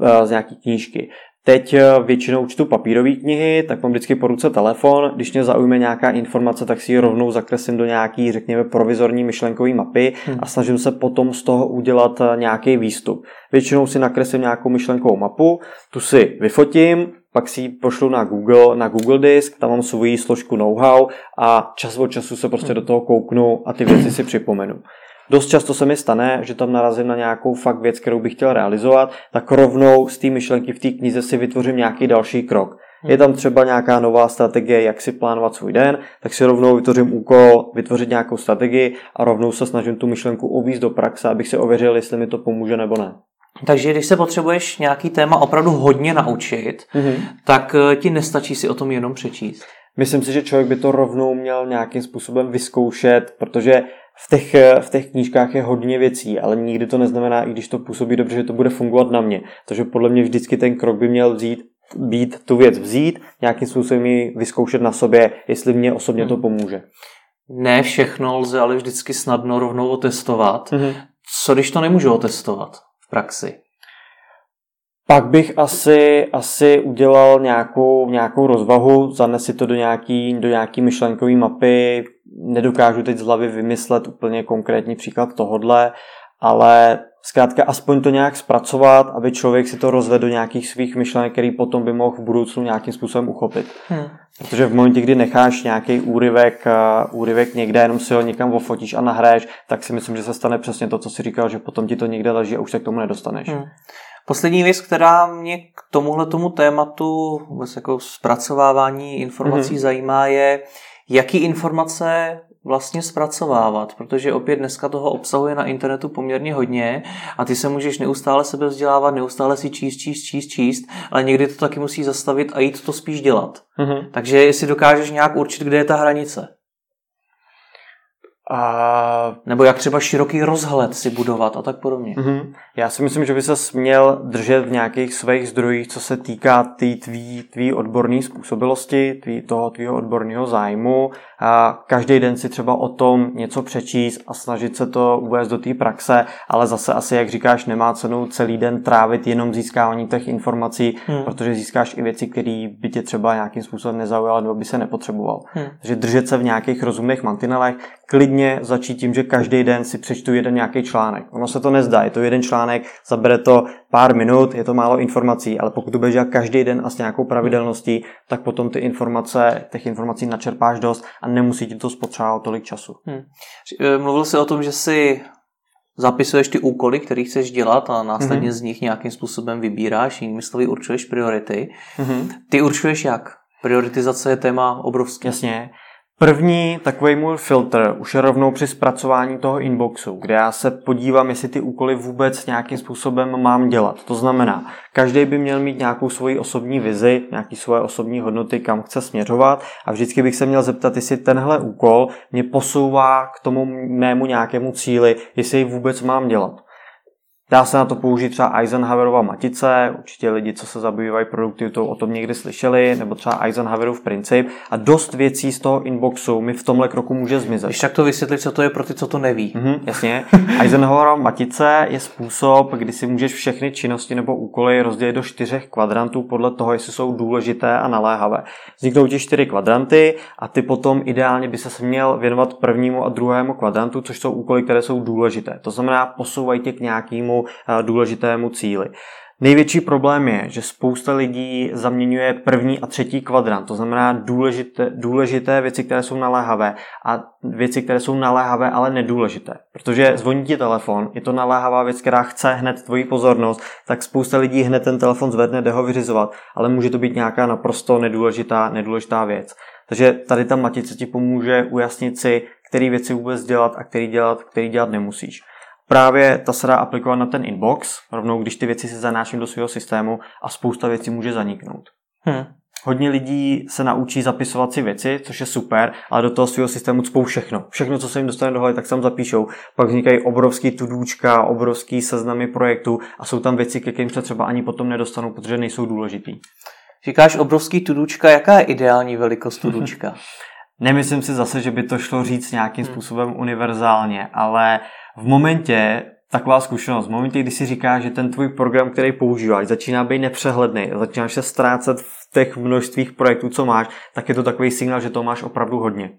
eh, z nějaký knížky. Teď eh, většinou čtu papírové knihy, tak mám vždycky po ruce telefon. Když mě zaujme nějaká informace, tak si ji rovnou zakreslím do nějaký, řekněme, provizorní myšlenkové mapy hmm. a snažím se potom z toho udělat eh, nějaký výstup. Většinou si nakreslím nějakou myšlenkovou mapu, tu si vyfotím, pak si ji pošlu na Google, na Google Disk, tam mám svoji složku know-how a čas od času se prostě hmm. do toho kouknu a ty věci si připomenu. Dost často se mi stane, že tam narazím na nějakou fakt věc, kterou bych chtěl realizovat, tak rovnou z té myšlenky v té knize si vytvořím nějaký další krok. Je hmm. tam třeba nějaká nová strategie, jak si plánovat svůj den, tak si rovnou vytvořím úkol vytvořit nějakou strategii a rovnou se snažím tu myšlenku uvízt do praxe, abych si ověřil, jestli mi to pomůže nebo ne. Takže když se potřebuješ nějaký téma opravdu hodně naučit, mm-hmm. tak eh, ti nestačí si o tom jenom přečíst. Myslím si, že člověk by to rovnou měl nějakým způsobem vyzkoušet, protože v těch, v těch knížkách je hodně věcí, ale nikdy to neznamená, i když to působí dobře, že to bude fungovat na mě. Takže podle mě vždycky ten krok by měl vzít, být tu věc vzít, nějakým způsobem ji vyzkoušet na sobě, jestli mě osobně to hmm. pomůže. Ne všechno lze ale vždycky snadno rovnou otestovat. Mm-hmm. Co když to nemůžu otestovat v praxi? Pak bych asi, asi udělal nějakou, nějakou rozvahu, zanesi to do nějaký, do nějaký myšlenkové mapy, nedokážu teď z hlavy vymyslet úplně konkrétní příklad tohodle, ale zkrátka aspoň to nějak zpracovat, aby člověk si to rozvedl do nějakých svých myšlenek, který potom by mohl v budoucnu nějakým způsobem uchopit. Hmm. Protože v momentě, kdy necháš nějaký úryvek, uh, úryvek někde, jenom si ho někam ofotíš a nahraješ, tak si myslím, že se stane přesně to, co si říkal, že potom ti to někde leží a už se k tomu nedostaneš. Hmm. Poslední věc, která mě k tomuhle tomu tématu, vůbec jako zpracovávání informací mm-hmm. zajímá, je, jaký informace vlastně zpracovávat, protože opět dneska toho obsahuje na internetu poměrně hodně a ty se můžeš neustále sebe vzdělávat, neustále si číst, číst, číst, číst, ale někdy to taky musí zastavit a jít to spíš dělat. Mm-hmm. Takže jestli dokážeš nějak určit, kde je ta hranice. A... Nebo jak třeba široký rozhled si budovat a tak podobně. Mm-hmm. Já si myslím, že by se měl držet v nějakých svých zdrojích, co se týká tý tvý, tvý odborné způsobilosti, tvý, toho tvýho odborného zájmu. A každý den si třeba o tom něco přečíst a snažit se to uvést do té praxe, ale zase asi, jak říkáš, nemá cenu celý den trávit jenom získávání těch informací, hmm. protože získáš i věci, které by tě třeba nějakým způsobem nezaujaly nebo by se nepotřeboval. Hmm. Takže držet se v nějakých rozumných mantinelech, klidně začít tím, že každý den si přečtu jeden nějaký článek. Ono se to nezdá, je to jeden článek, zabere to pár minut, je to málo informací, ale pokud to dělat každý den a s nějakou pravidelností, tak potom ty informace, těch informací načerpáš dost a nemusí ti to spotřebovat tolik času. Hmm. Mluvil jsi o tom, že si zapisuješ ty úkoly, které chceš dělat a následně mm-hmm. z nich nějakým způsobem vybíráš, jinými slovy určuješ priority. Mm-hmm. Ty určuješ jak? Prioritizace je téma obrovské. Jasně. První takový můj filtr už je rovnou při zpracování toho inboxu, kde já se podívám, jestli ty úkoly vůbec nějakým způsobem mám dělat. To znamená, každý by měl mít nějakou svoji osobní vizi, nějaký svoje osobní hodnoty, kam chce směřovat a vždycky bych se měl zeptat, jestli tenhle úkol mě posouvá k tomu mému nějakému cíli, jestli ji vůbec mám dělat. Dá se na to použít třeba Eisenhowerova matice, určitě lidi, co se zabývají produktivitou, o tom někdy slyšeli, nebo třeba Eisenhowerův princip a dost věcí z toho inboxu mi v tomhle kroku může zmizet. Když tak to vysvětlit, co to je pro ty, co to neví. Mm-hmm, jasně. Eisenhowerova matice je způsob, kdy si můžeš všechny činnosti nebo úkoly rozdělit do čtyřech kvadrantů podle toho, jestli jsou důležité a naléhavé. Vzniknou ti čtyři kvadranty a ty potom ideálně by se měl věnovat prvnímu a druhému kvadrantu, což jsou úkoly, které jsou důležité. To znamená, posouvají tě k nějakému důležitému cíli. Největší problém je, že spousta lidí zaměňuje první a třetí kvadrant, to znamená důležité, důležité věci, které jsou naléhavé a věci, které jsou naléhavé, ale nedůležité. Protože zvoní ti telefon, je to naléhavá věc, která chce hned tvoji pozornost, tak spousta lidí hned ten telefon zvedne, jde ho vyřizovat, ale může to být nějaká naprosto nedůležitá, nedůležitá věc. Takže tady ta matice ti pomůže ujasnit si, které věci vůbec dělat a který dělat, který dělat nemusíš. Právě ta se dá aplikovat na ten inbox, rovnou když ty věci si zanáším do svého systému a spousta věcí může zaniknout. Hmm. Hodně lidí se naučí zapisovat si věci, což je super, ale do toho svého systému cpou všechno. Všechno, co se jim dostane do hlavy, tak tam zapíšou. Pak vznikají obrovský tudůčka, obrovský seznamy projektů a jsou tam věci, ke kterým se třeba ani potom nedostanou, protože nejsou důležitý. Říkáš obrovský tudůčka, jaká je ideální velikost tudůčka? Nemyslím si zase, že by to šlo říct nějakým hmm. způsobem univerzálně, ale v momentě, taková zkušenost, v momentě, kdy si říkáš, že ten tvůj program, který používáš, začíná být nepřehledný, začínáš se ztrácet v těch množstvích projektů, co máš, tak je to takový signál, že to máš opravdu hodně.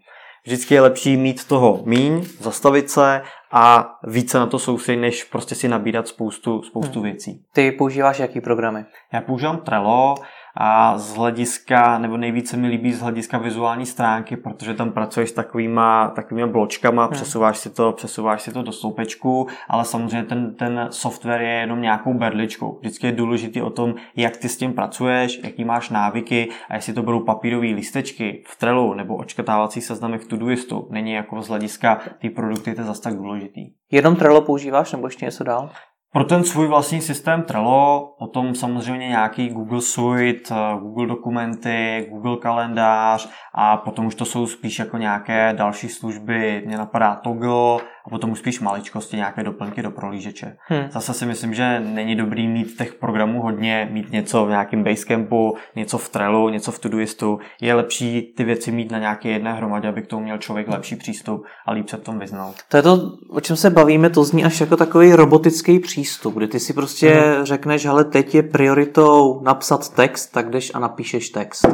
Vždycky je lepší mít toho míň, zastavit se a více na to soustředit, než prostě si nabídat spoustu, spoustu hmm. věcí. Ty používáš jaký programy? Já používám Trello, a z hlediska, nebo nejvíce mi líbí z hlediska vizuální stránky, protože tam pracuješ s takovýma, takovýma bločkama, hmm. přesouváš si to, přesouváš si to do sloupečku, ale samozřejmě ten, ten software je jenom nějakou berličkou. Vždycky je důležitý o tom, jak ty s tím pracuješ, jaký máš návyky a jestli to budou papírové listečky v Trellu nebo očkrtávací seznamy v Todoistu. Není jako z hlediska ty produkty to zase tak důležitý. Jenom Trello používáš nebo ještě něco dál? Pro ten svůj vlastní systém Trello, potom samozřejmě nějaký Google Suite, eh, Google dokumenty, Google kalendář a potom už to jsou spíš jako nějaké další služby. Mě napadá Toggle a potom už spíš maličkosti, nějaké doplňky do prolížeče. Hmm. Zase si myslím, že není dobrý mít těch programů hodně, mít něco v nějakém Basecampu, něco v Trellu, něco v Todoistu. Je lepší ty věci mít na nějaké jedné hromadě, aby k tomu měl člověk lepší přístup a líp se v tom vyznal. To je to, o čem se bavíme, to zní až jako takový robotický přístup, kdy ty si prostě hmm. řekneš, ale teď je prioritou napsat text, tak jdeš a napíšeš text.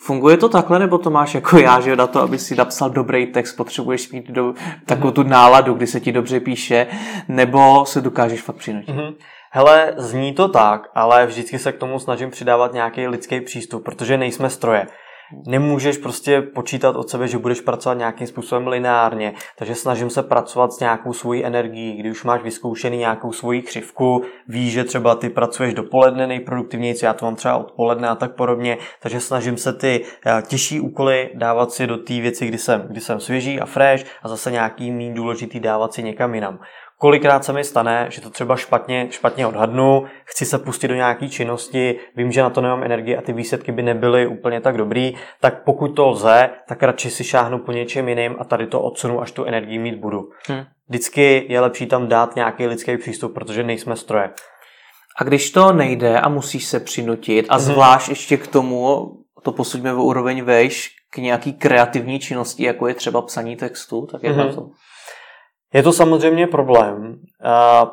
Funguje to takhle, nebo to máš jako já, že na to, aby si napsal dobrý text, potřebuješ mít do, takovou tu náladu, kdy se ti dobře píše, nebo se dokážeš fakt přinutit? Mm-hmm. Hele, zní to tak, ale vždycky se k tomu snažím přidávat nějaký lidský přístup, protože nejsme stroje nemůžeš prostě počítat od sebe, že budeš pracovat nějakým způsobem lineárně, takže snažím se pracovat s nějakou svojí energií, když už máš vyzkoušený nějakou svoji křivku, víš, že třeba ty pracuješ dopoledne nejproduktivněji, já to mám třeba odpoledne a tak podobně, takže snažím se ty eh, těžší úkoly dávat si do té věci, kdy jsem, kdy jsem svěží a fresh a zase nějaký méně důležitý dávat si někam jinam. Kolikrát se mi stane, že to třeba špatně, špatně odhadnu, chci se pustit do nějaké činnosti, vím, že na to nemám energii a ty výsledky by nebyly úplně tak dobrý, tak pokud to lze, tak radši si šáhnu po něčem jiným a tady to odsunu, až tu energii mít budu. Hmm. Vždycky je lepší tam dát nějaký lidský přístup, protože nejsme stroje. A když to nejde a musíš se přinutit a mhm. zvlášť hmm. ještě k tomu, to posuďme v úroveň vejš, k nějaký kreativní činnosti, jako je třeba psaní textu, tak je hmm. to. Je to samozřejmě problém.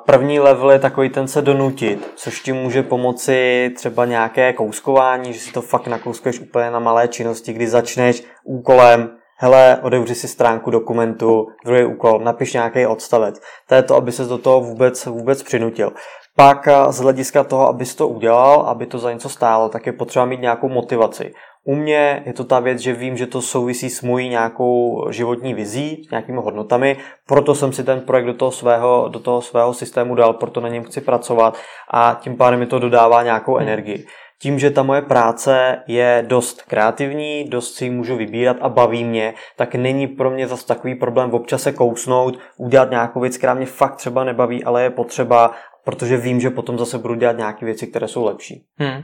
První level je takový ten se donutit, což ti může pomoci třeba nějaké kouskování, že si to fakt nakouskuješ úplně na malé činnosti, kdy začneš úkolem, hele, odevři si stránku dokumentu, druhý úkol, napiš nějaký odstavec. To je to, aby se do toho vůbec, vůbec přinutil. Pak z hlediska toho, abys to udělal, aby to za něco stálo, tak je potřeba mít nějakou motivaci. U mě je to ta věc, že vím, že to souvisí s mojí nějakou životní vizí, s nějakými hodnotami, proto jsem si ten projekt do toho svého, do toho svého systému dal, proto na něm chci pracovat a tím pádem mi to dodává nějakou energii. Tím, že ta moje práce je dost kreativní, dost si ji můžu vybírat a baví mě, tak není pro mě zase takový problém občas se kousnout, udělat nějakou věc, která mě fakt třeba nebaví, ale je potřeba, protože vím, že potom zase budu dělat nějaké věci, které jsou lepší. Hmm.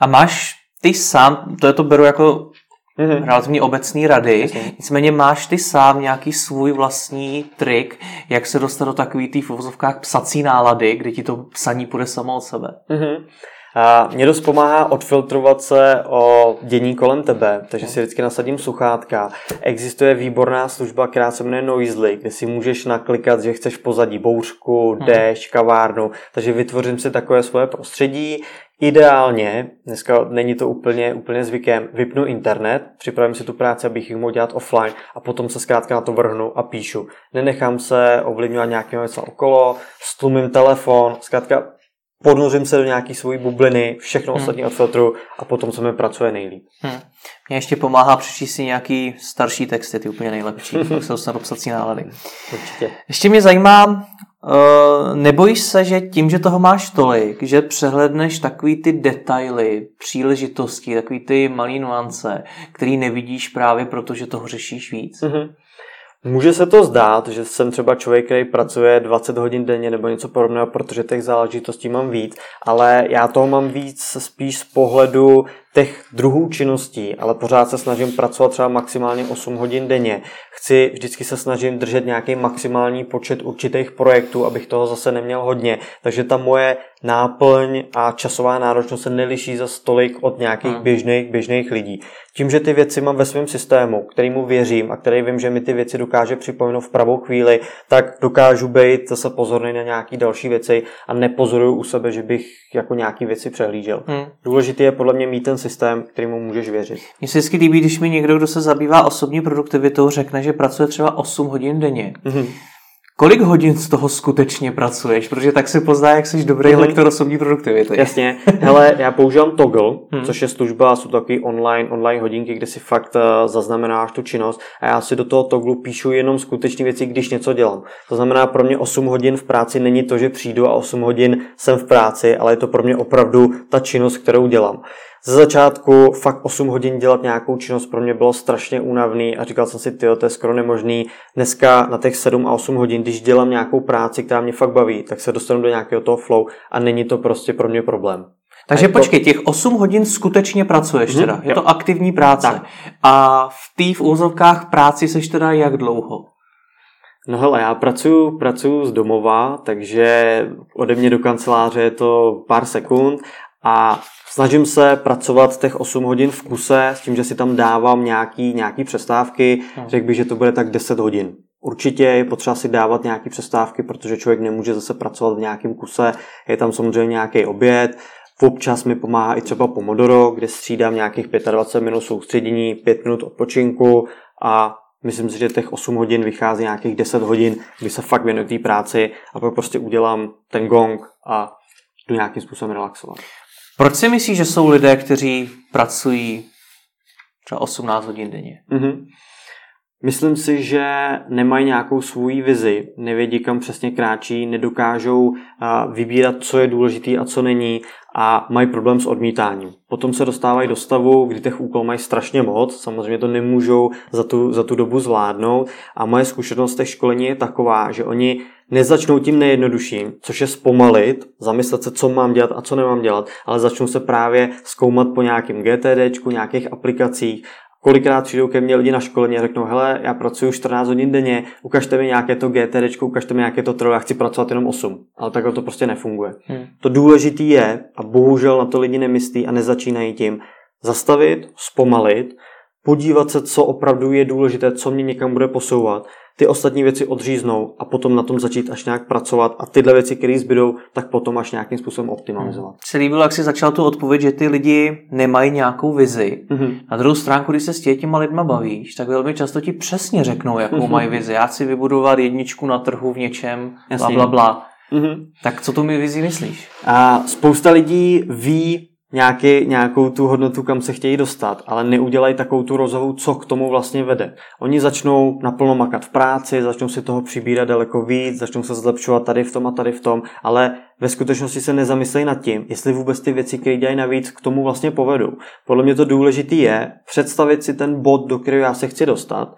A máš ty sám, to je to beru jako mm-hmm. relativně obecný rady, Jasně. nicméně máš ty sám nějaký svůj vlastní trik, jak se dostat do takový tý v uvozovkách psací nálady, kdy ti to psaní půjde samo od sebe. Mm-hmm. A mě dost pomáhá odfiltrovat se o dění kolem tebe, takže si vždycky nasadím sluchátka. Existuje výborná služba, která se jmenuje Noisely, kde si můžeš naklikat, že chceš pozadí bouřku, mhm. déšť, kavárnu, takže vytvořím si takové svoje prostředí. Ideálně, dneska není to úplně, úplně zvykem, vypnu internet, připravím si tu práci, abych ji mohl dělat offline a potom se zkrátka na to vrhnu a píšu. Nenechám se ovlivňovat nějakým věcem okolo, stlumím telefon, zkrátka ponořím se do nějaký svojí bubliny, všechno hmm. ostatní odfiltruju a potom se mi pracuje nejlíp. Hmm. Mě ještě pomáhá přečíst si nějaký starší texty, ty úplně nejlepší, pak se dostanu do psací nálady. Určitě. Ještě mě zajímá, uh, nebojíš se, že tím, že toho máš tolik, že přehledneš takový ty detaily, příležitosti, takový ty malý nuance, který nevidíš právě proto, že toho řešíš víc? Mm-hmm. Může se to zdát, že jsem třeba člověk, který pracuje 20 hodin denně nebo něco podobného, protože těch záležitostí mám víc, ale já toho mám víc spíš z pohledu těch druhů činností, ale pořád se snažím pracovat třeba maximálně 8 hodin denně. Chci, vždycky se snažím držet nějaký maximální počet určitých projektů, abych toho zase neměl hodně. Takže ta moje náplň a časová náročnost se neliší za stolik od nějakých hmm. běžných, běžných lidí. Tím, že ty věci mám ve svém systému, kterýmu věřím a který vím, že mi ty věci dokáže připomenout v pravou chvíli, tak dokážu být zase pozorný na nějaké další věci a nepozoruju u sebe, že bych jako nějaký věci přehlížel. Hmm. Důležité je podle mě mít ten systém, kterýmu můžeš věřit. Mně se vždycky líbí, když mi někdo, kdo se zabývá osobní produktivitou, řekne, že pracuje třeba 8 hodin denně. Hmm. Kolik hodin z toho skutečně pracuješ? Protože tak se pozná, jak jsi dobrý mm-hmm. lektor osobní produktivity. Jasně. Hele, já používám Toggle, hmm. což je služba, jsou taky online, online hodinky, kde si fakt uh, zaznamenáš tu činnost a já si do toho Toggle píšu jenom skutečné věci, když něco dělám. To znamená, pro mě 8 hodin v práci není to, že přijdu a 8 hodin jsem v práci, ale je to pro mě opravdu ta činnost, kterou dělám. Ze začátku fakt 8 hodin dělat nějakou činnost pro mě bylo strašně únavný a říkal jsem si, ty, to je skoro nemožný. Dneska na těch 7 a 8 hodin, když dělám nějakou práci, která mě fakt baví, tak se dostanu do nějakého toho flow a není to prostě pro mě problém. Takže to... počkej, těch 8 hodin skutečně pracuješ hmm, teda, je jo. to aktivní práce. Tak. A v té v úzovkách práci seš teda jak dlouho? No hele, já pracuji, pracuji z domova, takže ode mě do kanceláře je to pár sekund a snažím se pracovat těch 8 hodin v kuse s tím, že si tam dávám nějaký, nějaký přestávky. No. Řekl bych, že to bude tak 10 hodin. Určitě je potřeba si dávat nějaké přestávky, protože člověk nemůže zase pracovat v nějakém kuse. Je tam samozřejmě nějaký oběd. Občas mi pomáhá i třeba Pomodoro, kde střídám nějakých 25 minut soustředění, 5 minut odpočinku a myslím si, že těch 8 hodin vychází nějakých 10 hodin, kdy se fakt věnuju té práci a pak prostě udělám ten gong a jdu nějakým způsobem relaxovat. Proč si myslíš, že jsou lidé, kteří pracují třeba 18 hodin denně? Mm-hmm. Myslím si, že nemají nějakou svůj vizi, nevědí, kam přesně kráčí, nedokážou vybírat, co je důležitý a co není a mají problém s odmítáním. Potom se dostávají do stavu, kdy těch úkolů mají strašně moc, samozřejmě to nemůžou za tu, za tu dobu zvládnout a moje zkušenost těch školení je taková, že oni nezačnou tím nejjednodušším, což je zpomalit, zamyslet se, co mám dělat a co nemám dělat, ale začnou se právě zkoumat po nějakém GTD, nějakých aplikacích Kolikrát přijdou ke mně lidi na školení a řeknou, hele, já pracuji 14 hodin denně, ukažte mi nějaké to GTD, ukažte mi nějaké to troj, já chci pracovat jenom 8. Ale takhle to prostě nefunguje. Hmm. To důležité je, a bohužel na to lidi nemyslí a nezačínají tím, zastavit, zpomalit, podívat se, co opravdu je důležité, co mě někam bude posouvat ty ostatní věci odříznou a potom na tom začít až nějak pracovat a tyhle věci, které zbydou, tak potom až nějakým způsobem optimalizovat. Se líbilo, jak jsi začal tu odpověď, že ty lidi nemají nějakou vizi. Mm-hmm. Na druhou stránku, když se s těma lidma bavíš, tak velmi často ti přesně řeknou, jakou mm-hmm. mají vizi. Já chci vybudovat jedničku na trhu v něčem, bla, bla, bla. Mm-hmm. Tak co tu mi vizi myslíš? A spousta lidí ví, nějaký, nějakou tu hodnotu, kam se chtějí dostat, ale neudělají takovou tu rozhovou, co k tomu vlastně vede. Oni začnou naplno makat v práci, začnou si toho přibírat daleko víc, začnou se zlepšovat tady v tom a tady v tom, ale ve skutečnosti se nezamyslejí nad tím, jestli vůbec ty věci, které dělají navíc, k tomu vlastně povedou. Podle mě to důležité je představit si ten bod, do kterého já se chci dostat,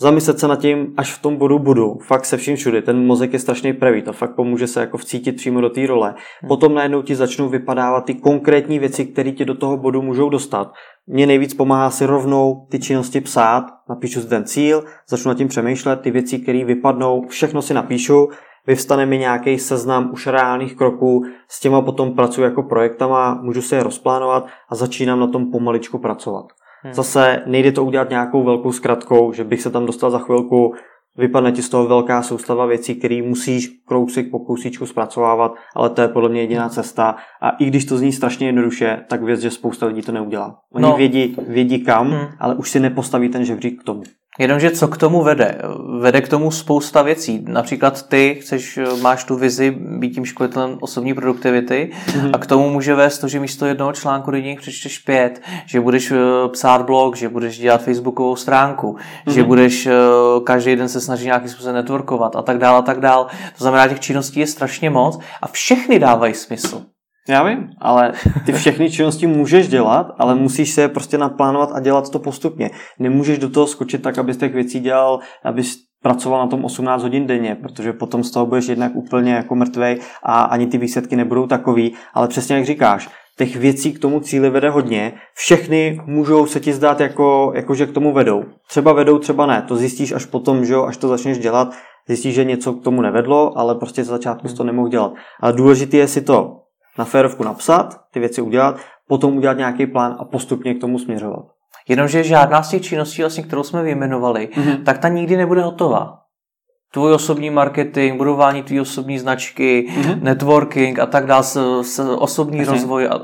zamyslet se nad tím, až v tom bodu budu, fakt se vším všude, ten mozek je strašně pravý, to fakt pomůže se jako vcítit přímo do té role. Hmm. Potom najednou ti začnou vypadávat ty konkrétní věci, které ti do toho bodu můžou dostat. Mně nejvíc pomáhá si rovnou ty činnosti psát, napíšu si ten cíl, začnu nad tím přemýšlet, ty věci, které vypadnou, všechno si napíšu, vyvstane mi nějaký seznam už reálných kroků, s těma potom pracuji jako projektama, můžu se je rozplánovat a začínám na tom pomaličku pracovat. Hmm. Zase nejde to udělat nějakou velkou zkratkou, že bych se tam dostal za chvilku, vypadne ti z toho velká soustava věcí, které musíš krousik po kousíčku zpracovávat, ale to je podle mě jediná cesta. A i když to zní strašně jednoduše, tak věc, že spousta lidí to neudělá. Oni no. vědí, vědí kam, hmm. ale už si nepostaví ten žebřík k tomu. Jenomže co k tomu vede? Vede k tomu spousta věcí. Například ty chceš, máš tu vizi být tím školitelem osobní produktivity mm-hmm. a k tomu může vést to, že místo jednoho článku denně přečteš pět, že budeš eh, psát blog, že budeš dělat facebookovou stránku, mm-hmm. že budeš eh, každý den se snažit nějakým způsobem networkovat a tak dále a tak dále. To znamená, těch činností je strašně moc a všechny dávají smysl. Já vím, ale ty všechny činnosti můžeš dělat, ale musíš se prostě naplánovat a dělat to postupně. Nemůžeš do toho skočit tak, abys těch věcí dělal, abys pracoval na tom 18 hodin denně, protože potom z toho budeš jednak úplně jako mrtvej a ani ty výsledky nebudou takový, ale přesně jak říkáš, těch věcí k tomu cíli vede hodně, všechny můžou se ti zdát jako, jako že k tomu vedou. Třeba vedou, třeba ne, to zjistíš až potom, že jo, až to začneš dělat, zjistíš, že něco k tomu nevedlo, ale prostě za začátku to nemohl dělat. Ale důležité je si to na férovku napsat, ty věci udělat, potom udělat nějaký plán a postupně k tomu směřovat. Jenomže žádná z těch činností, vlastně, kterou jsme vyjmenovali, mm-hmm. tak ta nikdy nebude hotová. Tvůj osobní marketing, budování tvý osobní značky, mm-hmm. networking a tak dále, osobní Jasně. rozvoj a,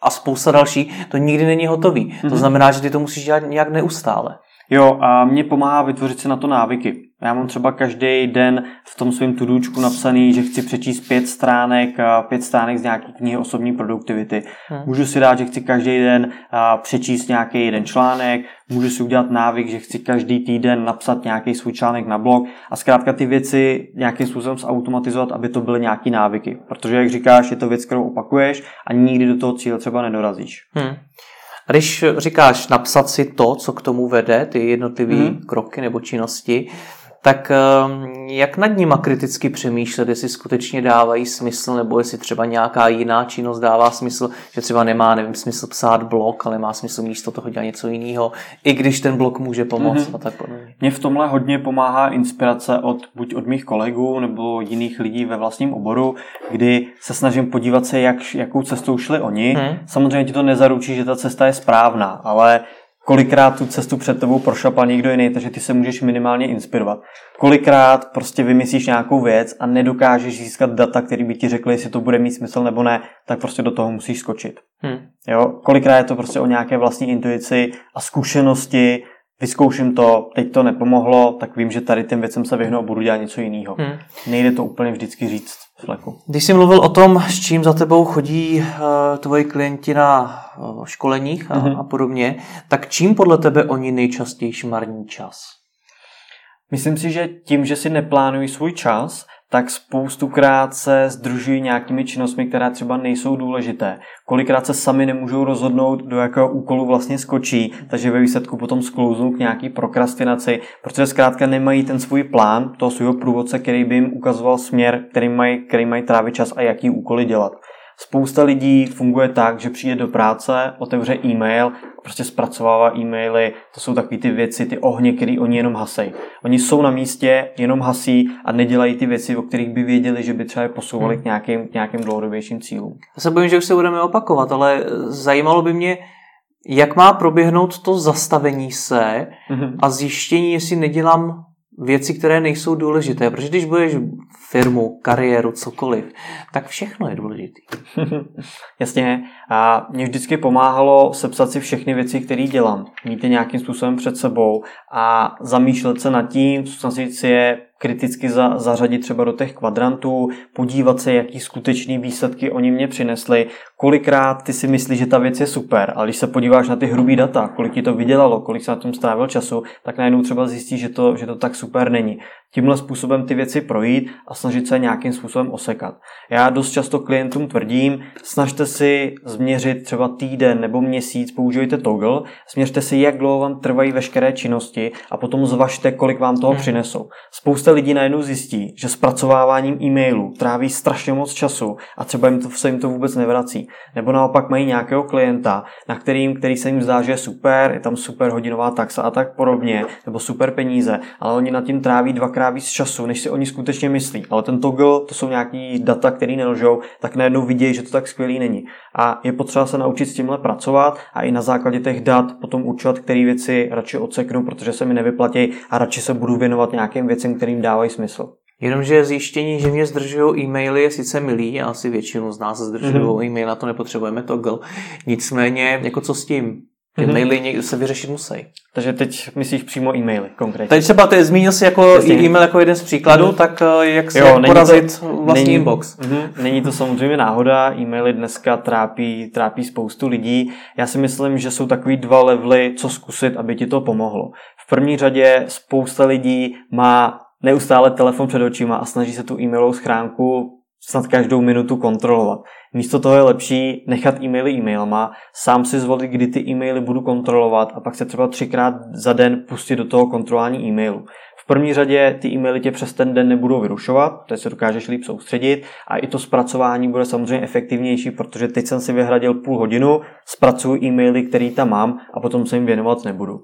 a spousta další, to nikdy není hotový. Mm-hmm. To mhm. znamená, že ty to musíš dělat nějak neustále. Jo, a mě pomáhá vytvořit si na to návyky. Já mám třeba každý den v tom svém tudůčku napsaný, že chci přečíst pět stránek, pět stránek z nějaké knihy osobní produktivity. Hmm. Můžu si dát, že chci každý den přečíst nějaký jeden článek, můžu si udělat návyk, že chci každý týden napsat nějaký svůj článek na blog a zkrátka ty věci nějakým způsobem zautomatizovat, aby to byly nějaký návyky. Protože, jak říkáš, je to věc, kterou opakuješ a nikdy do toho cíle třeba nedorazíš. Hmm. A když říkáš napsat si to, co k tomu vede, ty jednotlivé mm. kroky nebo činnosti, tak ehm, jak nad nima kriticky přemýšlet, jestli skutečně dávají smysl, nebo jestli třeba nějaká jiná činnost dává smysl, že třeba nemá, nevím, smysl psát blog, ale má smysl místo toho dělat něco jiného, i když ten blog může pomoct mm-hmm. a tak podobně. Mně v tomhle hodně pomáhá inspirace od buď od mých kolegů nebo jiných lidí ve vlastním oboru, kdy se snažím podívat se, jak, jakou cestou šli oni. Mm. Samozřejmě ti to nezaručí, že ta cesta je správná, ale kolikrát tu cestu před tebou prošlapal někdo jiný, takže ty se můžeš minimálně inspirovat. Kolikrát prostě vymyslíš nějakou věc a nedokážeš získat data, které by ti řekly, jestli to bude mít smysl nebo ne, tak prostě do toho musíš skočit. Hmm. Jo? Kolikrát je to prostě o nějaké vlastní intuici a zkušenosti, vyzkouším to, teď to nepomohlo, tak vím, že tady těm věcem se vyhnu a budu dělat něco jiného. Hmm. Nejde to úplně vždycky říct fleku. Když jsi mluvil o tom, s čím za tebou chodí uh, tvoji klienti na uh, školeních a, hmm. a podobně, tak čím podle tebe oni nejčastěji šmarní čas? Myslím si, že tím, že si neplánují svůj čas, tak spoustukrát se združují nějakými činnostmi, které třeba nejsou důležité. Kolikrát se sami nemůžou rozhodnout, do jakého úkolu vlastně skočí, takže ve výsledku potom sklouznou k nějaký prokrastinaci, protože zkrátka nemají ten svůj plán toho svého průvodce, který by jim ukazoval směr, který mají, který mají trávit čas a jaký úkoly dělat. Spousta lidí funguje tak, že přijde do práce, otevře e-mail, prostě zpracovává e-maily, to jsou takové ty věci, ty ohně, které oni jenom hasej. Oni jsou na místě, jenom hasí a nedělají ty věci, o kterých by věděli, že by třeba je posouvali hmm. k nějakým, k nějakým dlouhodobějším cílům. Já se bojím, že už se budeme opakovat, ale zajímalo by mě, jak má proběhnout to zastavení se mm-hmm. a zjištění, jestli nedělám věci, které nejsou důležité. Protože když budeš firmu, kariéru, cokoliv, tak všechno je důležité. Jasně. A mě vždycky pomáhalo sepsat si všechny věci, které dělám. Mít je nějakým způsobem před sebou a zamýšlet se nad tím, co si je kriticky za, zařadit třeba do těch kvadrantů, podívat se, jaký skutečný výsledky oni mě přinesli, kolikrát ty si myslíš, že ta věc je super, ale když se podíváš na ty hrubý data, kolik ti to vydělalo, kolik se na tom strávil času, tak najednou třeba zjistíš, že to, že to tak super není tímhle způsobem ty věci projít a snažit se nějakým způsobem osekat. Já dost často klientům tvrdím, snažte si změřit třeba týden nebo měsíc, použijte toggle, změřte si, jak dlouho vám trvají veškeré činnosti a potom zvažte, kolik vám toho hmm. přinesou. Spousta lidí najednou zjistí, že zpracováváním e-mailů tráví strašně moc času a třeba jim to, se jim to vůbec nevrací. Nebo naopak mají nějakého klienta, na kterým, který se jim zdá, že je super, je tam super hodinová taxa a tak podobně, nebo super peníze, ale oni nad tím tráví dvakrát dvakrát víc času, než si oni skutečně myslí. Ale ten toggle, to jsou nějaký data, které nelžou, tak najednou vidějí, že to tak skvělý není. A je potřeba se naučit s tímhle pracovat a i na základě těch dat potom určovat, které věci radši odseknu, protože se mi nevyplatí a radši se budu věnovat nějakým věcem, kterým dávají smysl. Jenomže zjištění, že mě zdržují e-maily je sice milý, a asi většinu z nás zdržují mm-hmm. e-mail, na to nepotřebujeme toggle. Nicméně, jako co s tím? Mm-hmm. maily se vyřešit musí. Takže teď myslíš přímo e-maily konkrétně. Teď třeba ty zmínil si jako Jasně. e-mail jako jeden z příkladů, mm. tak eh, jak si jo, jak porazit to, vlastní není, inbox. Mm, není to samozřejmě náhoda, e-maily dneska trápí, trápí spoustu lidí. Já si myslím, že jsou takový dva levely, co zkusit, aby ti to pomohlo. V první řadě spousta lidí má neustále telefon před očima a snaží se tu e-mailovou schránku snad každou minutu kontrolovat. Místo toho je lepší nechat e-maily e-mailama, sám si zvolit, kdy ty e-maily budu kontrolovat a pak se třeba třikrát za den pustit do toho kontrolování e-mailu. V první řadě ty e-maily tě přes ten den nebudou vyrušovat, to se dokážeš líp soustředit a i to zpracování bude samozřejmě efektivnější, protože teď jsem si vyhradil půl hodinu, zpracuju e-maily, který tam mám a potom se jim věnovat nebudu.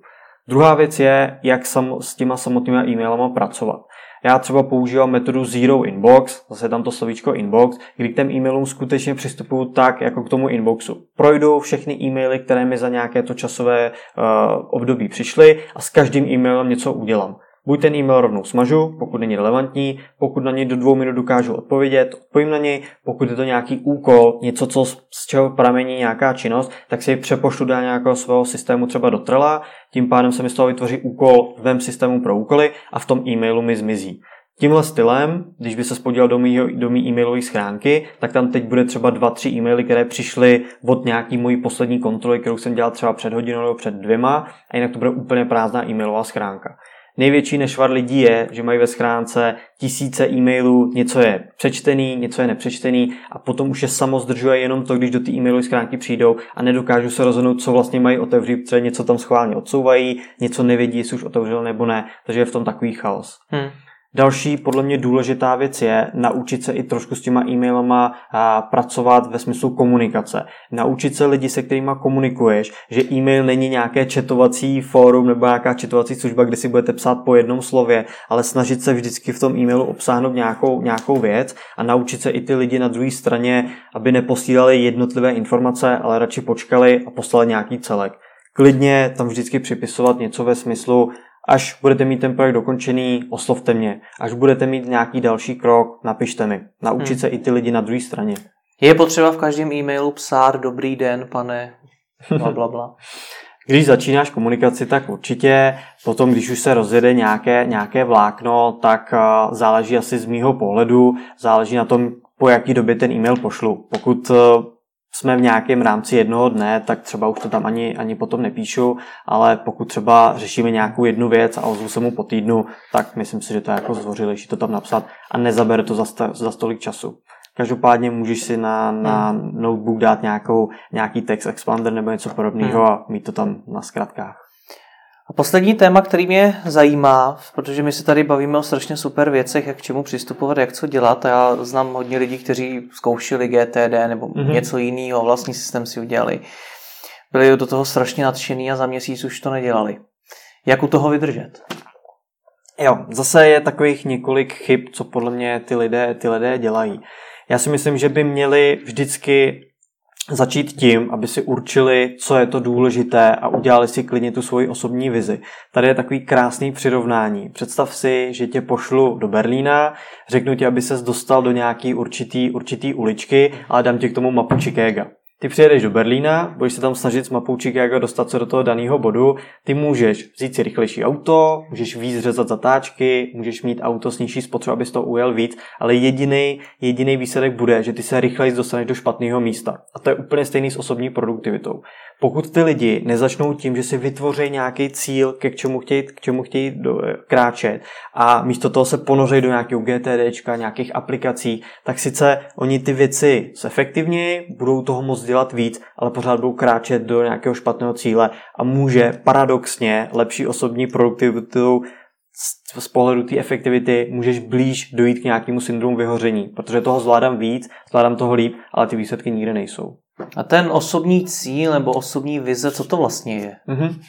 Druhá věc je, jak sam, s těma samotnými e-mailama pracovat. Já třeba používám metodu Zero Inbox, zase tam to slovíčko inbox, kdy k těm e-mailům skutečně přistupuju tak, jako k tomu inboxu. Projdu všechny e-maily, které mi za nějaké to časové uh, období přišly a s každým e-mailem něco udělám. Buď ten e-mail rovnou smažu, pokud není relevantní, pokud na něj do dvou minut dokážu odpovědět, odpovím na něj, pokud je to nějaký úkol, něco, co z čeho pramení nějaká činnost, tak si ji přepošlu do nějakého svého systému třeba do Trela, tím pádem se mi z toho vytvoří úkol v mém systému pro úkoly a v tom e-mailu mi zmizí. Tímhle stylem, když by se spodíval do mý, do mý e-mailové schránky, tak tam teď bude třeba dva, tři e-maily, které přišly od nějaký mojí poslední kontroly, kterou jsem dělal třeba před hodinou nebo před dvěma, a jinak to bude úplně prázdná e-mailová schránka. Největší nešvar lidí je, že mají ve schránce tisíce e-mailů, něco je přečtený, něco je nepřečtený a potom už je samo zdržuje jenom to, když do té e-mailové schránky přijdou a nedokážou se rozhodnout, co vlastně mají otevřít, protože něco tam schválně odsouvají, něco nevědí, jestli už otevřel nebo ne, takže je v tom takový chaos. Hmm. Další podle mě důležitá věc je naučit se i trošku s těma e-mailama pracovat ve smyslu komunikace. Naučit se lidi, se kterými komunikuješ, že e-mail není nějaké četovací fórum nebo nějaká četovací služba, kde si budete psát po jednom slově, ale snažit se vždycky v tom e-mailu obsáhnout nějakou, nějakou věc a naučit se i ty lidi na druhé straně, aby neposílali jednotlivé informace, ale radši počkali a poslali nějaký celek klidně tam vždycky připisovat něco ve smyslu, Až budete mít ten projekt dokončený, oslovte mě. Až budete mít nějaký další krok, napište mi. Naučit hmm. se i ty lidi na druhé straně. Je potřeba v každém e-mailu psát dobrý den, pane, bla, bla, bla. Když začínáš komunikaci, tak určitě. Potom, když už se rozjede nějaké, nějaké vlákno, tak záleží asi z mýho pohledu, záleží na tom, po jaký době ten e-mail pošlu. Pokud jsme v nějakém rámci jednoho dne, tak třeba už to tam ani, ani potom nepíšu, ale pokud třeba řešíme nějakou jednu věc a ozvu se mu po týdnu, tak myslím si, že to je jako zdvořilejší to tam napsat a nezabere to za, za stolik času. Každopádně můžeš si na, na hmm. notebook dát nějakou, nějaký text expander nebo něco podobného hmm. a mít to tam na zkratkách. A poslední téma, který mě zajímá, protože my se tady bavíme o strašně super věcech, jak k čemu přistupovat, jak co dělat. A já znám hodně lidí, kteří zkoušeli GTD nebo mm-hmm. něco jiného, vlastní systém si udělali. Byli do toho strašně nadšený a za měsíc už to nedělali. Jak u toho vydržet? Jo, zase je takových několik chyb, co podle mě ty lidé, ty lidé dělají. Já si myslím, že by měli vždycky začít tím, aby si určili, co je to důležité a udělali si klidně tu svoji osobní vizi. Tady je takový krásný přirovnání. Představ si, že tě pošlu do Berlína, řeknu ti, aby ses dostal do nějaký určitý, určitý uličky, ale dám ti k tomu mapu Chicaga. Ty přijedeš do Berlína, budeš se tam snažit s mapou Chicago dostat se do toho daného bodu, ty můžeš vzít si rychlejší auto, můžeš víc řezat zatáčky, můžeš mít auto s nižší spotřebou, abys to ujel víc, ale jediný jediný výsledek bude, že ty se rychleji dostaneš do špatného místa. A to je úplně stejný s osobní produktivitou. Pokud ty lidi nezačnou tím, že si vytvoří nějaký cíl, k čemu chtějí, k čemu chtějí do, kráčet a místo toho se ponoří do nějakého GTDčka, nějakých aplikací, tak sice oni ty věci zefektivněji, budou toho moc dělat víc, ale pořád budou kráčet do nějakého špatného cíle a může paradoxně lepší osobní produktivitu z pohledu té efektivity můžeš blíž dojít k nějakému syndromu vyhoření, protože toho zvládám víc, zvládám toho líp, ale ty výsledky nikde nejsou. A ten osobní cíl nebo osobní vize, co to vlastně je? Mm-hmm.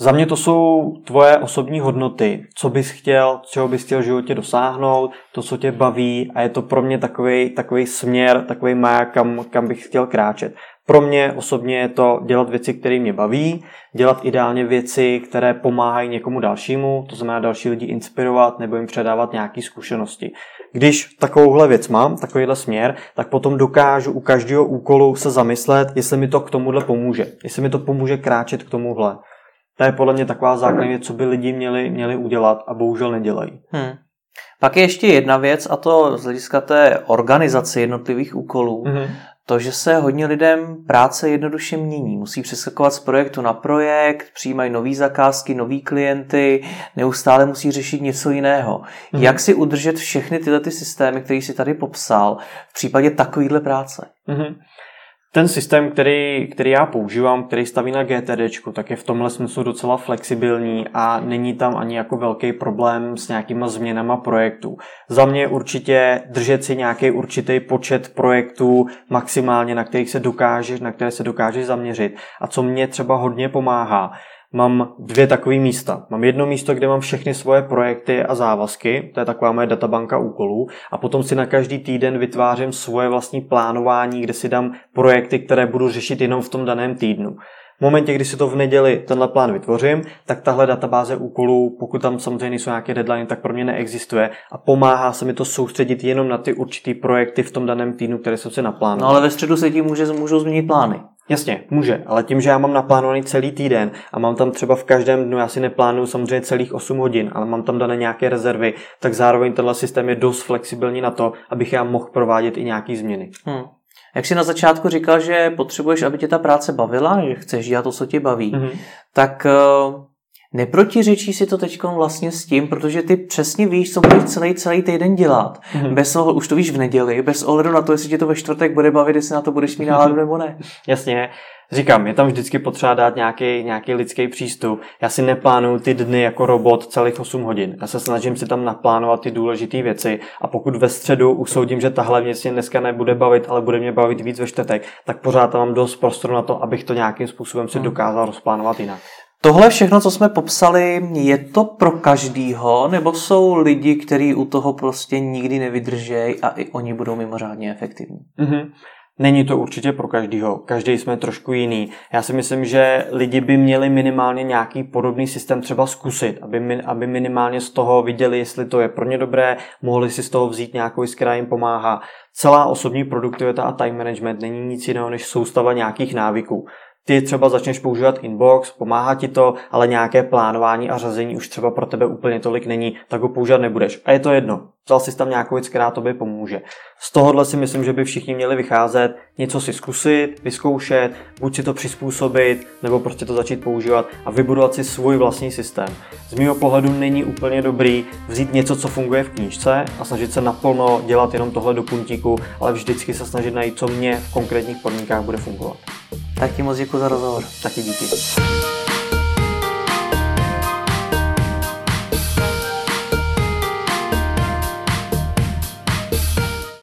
Za mě to jsou tvoje osobní hodnoty, co bys chtěl, čeho bys chtěl v životě dosáhnout, to, co tě baví a je to pro mě takový, takový směr, takový maják, kam, kam bych chtěl kráčet. Pro mě osobně je to dělat věci, které mě baví, dělat ideálně věci, které pomáhají někomu dalšímu, to znamená další lidi inspirovat nebo jim předávat nějaké zkušenosti. Když takovouhle věc mám, takovýhle směr, tak potom dokážu u každého úkolu se zamyslet, jestli mi to k tomuhle pomůže, jestli mi to pomůže kráčet k tomuhle. To je podle mě taková základní věc, co by lidi měli, měli udělat a bohužel nedělají. Hmm. Pak je ještě jedna věc a to z hlediska té organizace jednotlivých úkolů. Mm-hmm. To, že se hodně lidem práce jednoduše mění. Musí přeskakovat z projektu na projekt, přijímají nové zakázky, nový klienty, neustále musí řešit něco jiného. Mm-hmm. Jak si udržet všechny tyhle ty systémy, které si tady popsal, v případě takovéhle práce? Mm-hmm. Ten systém, který, který já používám, který staví na GTD, tak je v tomhle smyslu docela flexibilní a není tam ani jako velký problém s nějakýma změnama projektů. Za mě určitě držet si nějaký určitý počet projektů maximálně, na kterých se dokážeš, na které se dokážeš zaměřit. A co mě třeba hodně pomáhá, mám dvě takové místa. Mám jedno místo, kde mám všechny svoje projekty a závazky, to je taková moje databanka úkolů, a potom si na každý týden vytvářím svoje vlastní plánování, kde si dám projekty, které budu řešit jenom v tom daném týdnu. V momentě, kdy si to v neděli tenhle plán vytvořím, tak tahle databáze úkolů, pokud tam samozřejmě jsou nějaké deadline, tak pro mě neexistuje a pomáhá se mi to soustředit jenom na ty určitý projekty v tom daném týdnu, které jsem si naplánoval. No ale ve středu se tím může, můžou změnit plány. Jasně, může, ale tím, že já mám naplánovaný celý týden a mám tam třeba v každém dnu, já si neplánuju samozřejmě celých 8 hodin, ale mám tam dané nějaké rezervy, tak zároveň tenhle systém je dost flexibilní na to, abych já mohl provádět i nějaké změny. Hmm. Jak jsi na začátku říkal, že potřebuješ, aby tě ta práce bavila, že chceš dělat to, co tě baví, mm-hmm. tak uh, Neprotiřečí si to teď vlastně s tím, protože ty přesně víš, co budeš celý, celý týden dělat. Mm-hmm. Bez ohledu, už to víš v neděli, bez ohledu na to, jestli tě to ve čtvrtek bude bavit, jestli na to budeš mít náladu nebo ne. Jasně. Říkám, je tam vždycky potřeba dát nějaký, nějaký lidský přístup. Já si neplánuju ty dny jako robot celých 8 hodin. Já se snažím si tam naplánovat ty důležité věci a pokud ve středu usoudím, že tahle věc mě dneska nebude bavit, ale bude mě bavit víc ve čtvrtek, tak pořád tam mám dost prostoru na to, abych to nějakým způsobem si mhm. dokázal rozplánovat jinak. Tohle všechno, co jsme popsali, je to pro každýho, nebo jsou lidi, kteří u toho prostě nikdy nevydržejí a i oni budou mimořádně efektivní? Mm-hmm. Není to určitě pro každýho, každý jsme trošku jiný. Já si myslím, že lidi by měli minimálně nějaký podobný systém třeba zkusit, aby, aby minimálně z toho viděli, jestli to je pro ně dobré, mohli si z toho vzít nějakou která jim pomáhá. Celá osobní produktivita a time management není nic jiného než soustava nějakých návyků ty třeba začneš používat inbox, pomáhá ti to, ale nějaké plánování a řazení už třeba pro tebe úplně tolik není, tak ho používat nebudeš. A je to jedno. Vzal si tam nějakou věc, která tobě pomůže. Z tohohle si myslím, že by všichni měli vycházet, něco si zkusit, vyzkoušet, buď si to přizpůsobit, nebo prostě to začít používat a vybudovat si svůj vlastní systém. Z mého pohledu není úplně dobrý vzít něco, co funguje v knížce a snažit se naplno dělat jenom tohle do puntíku, ale vždycky se snažit najít, co mě v konkrétních podmínkách bude fungovat. Tak ti moc za rozhovor. Taky díky.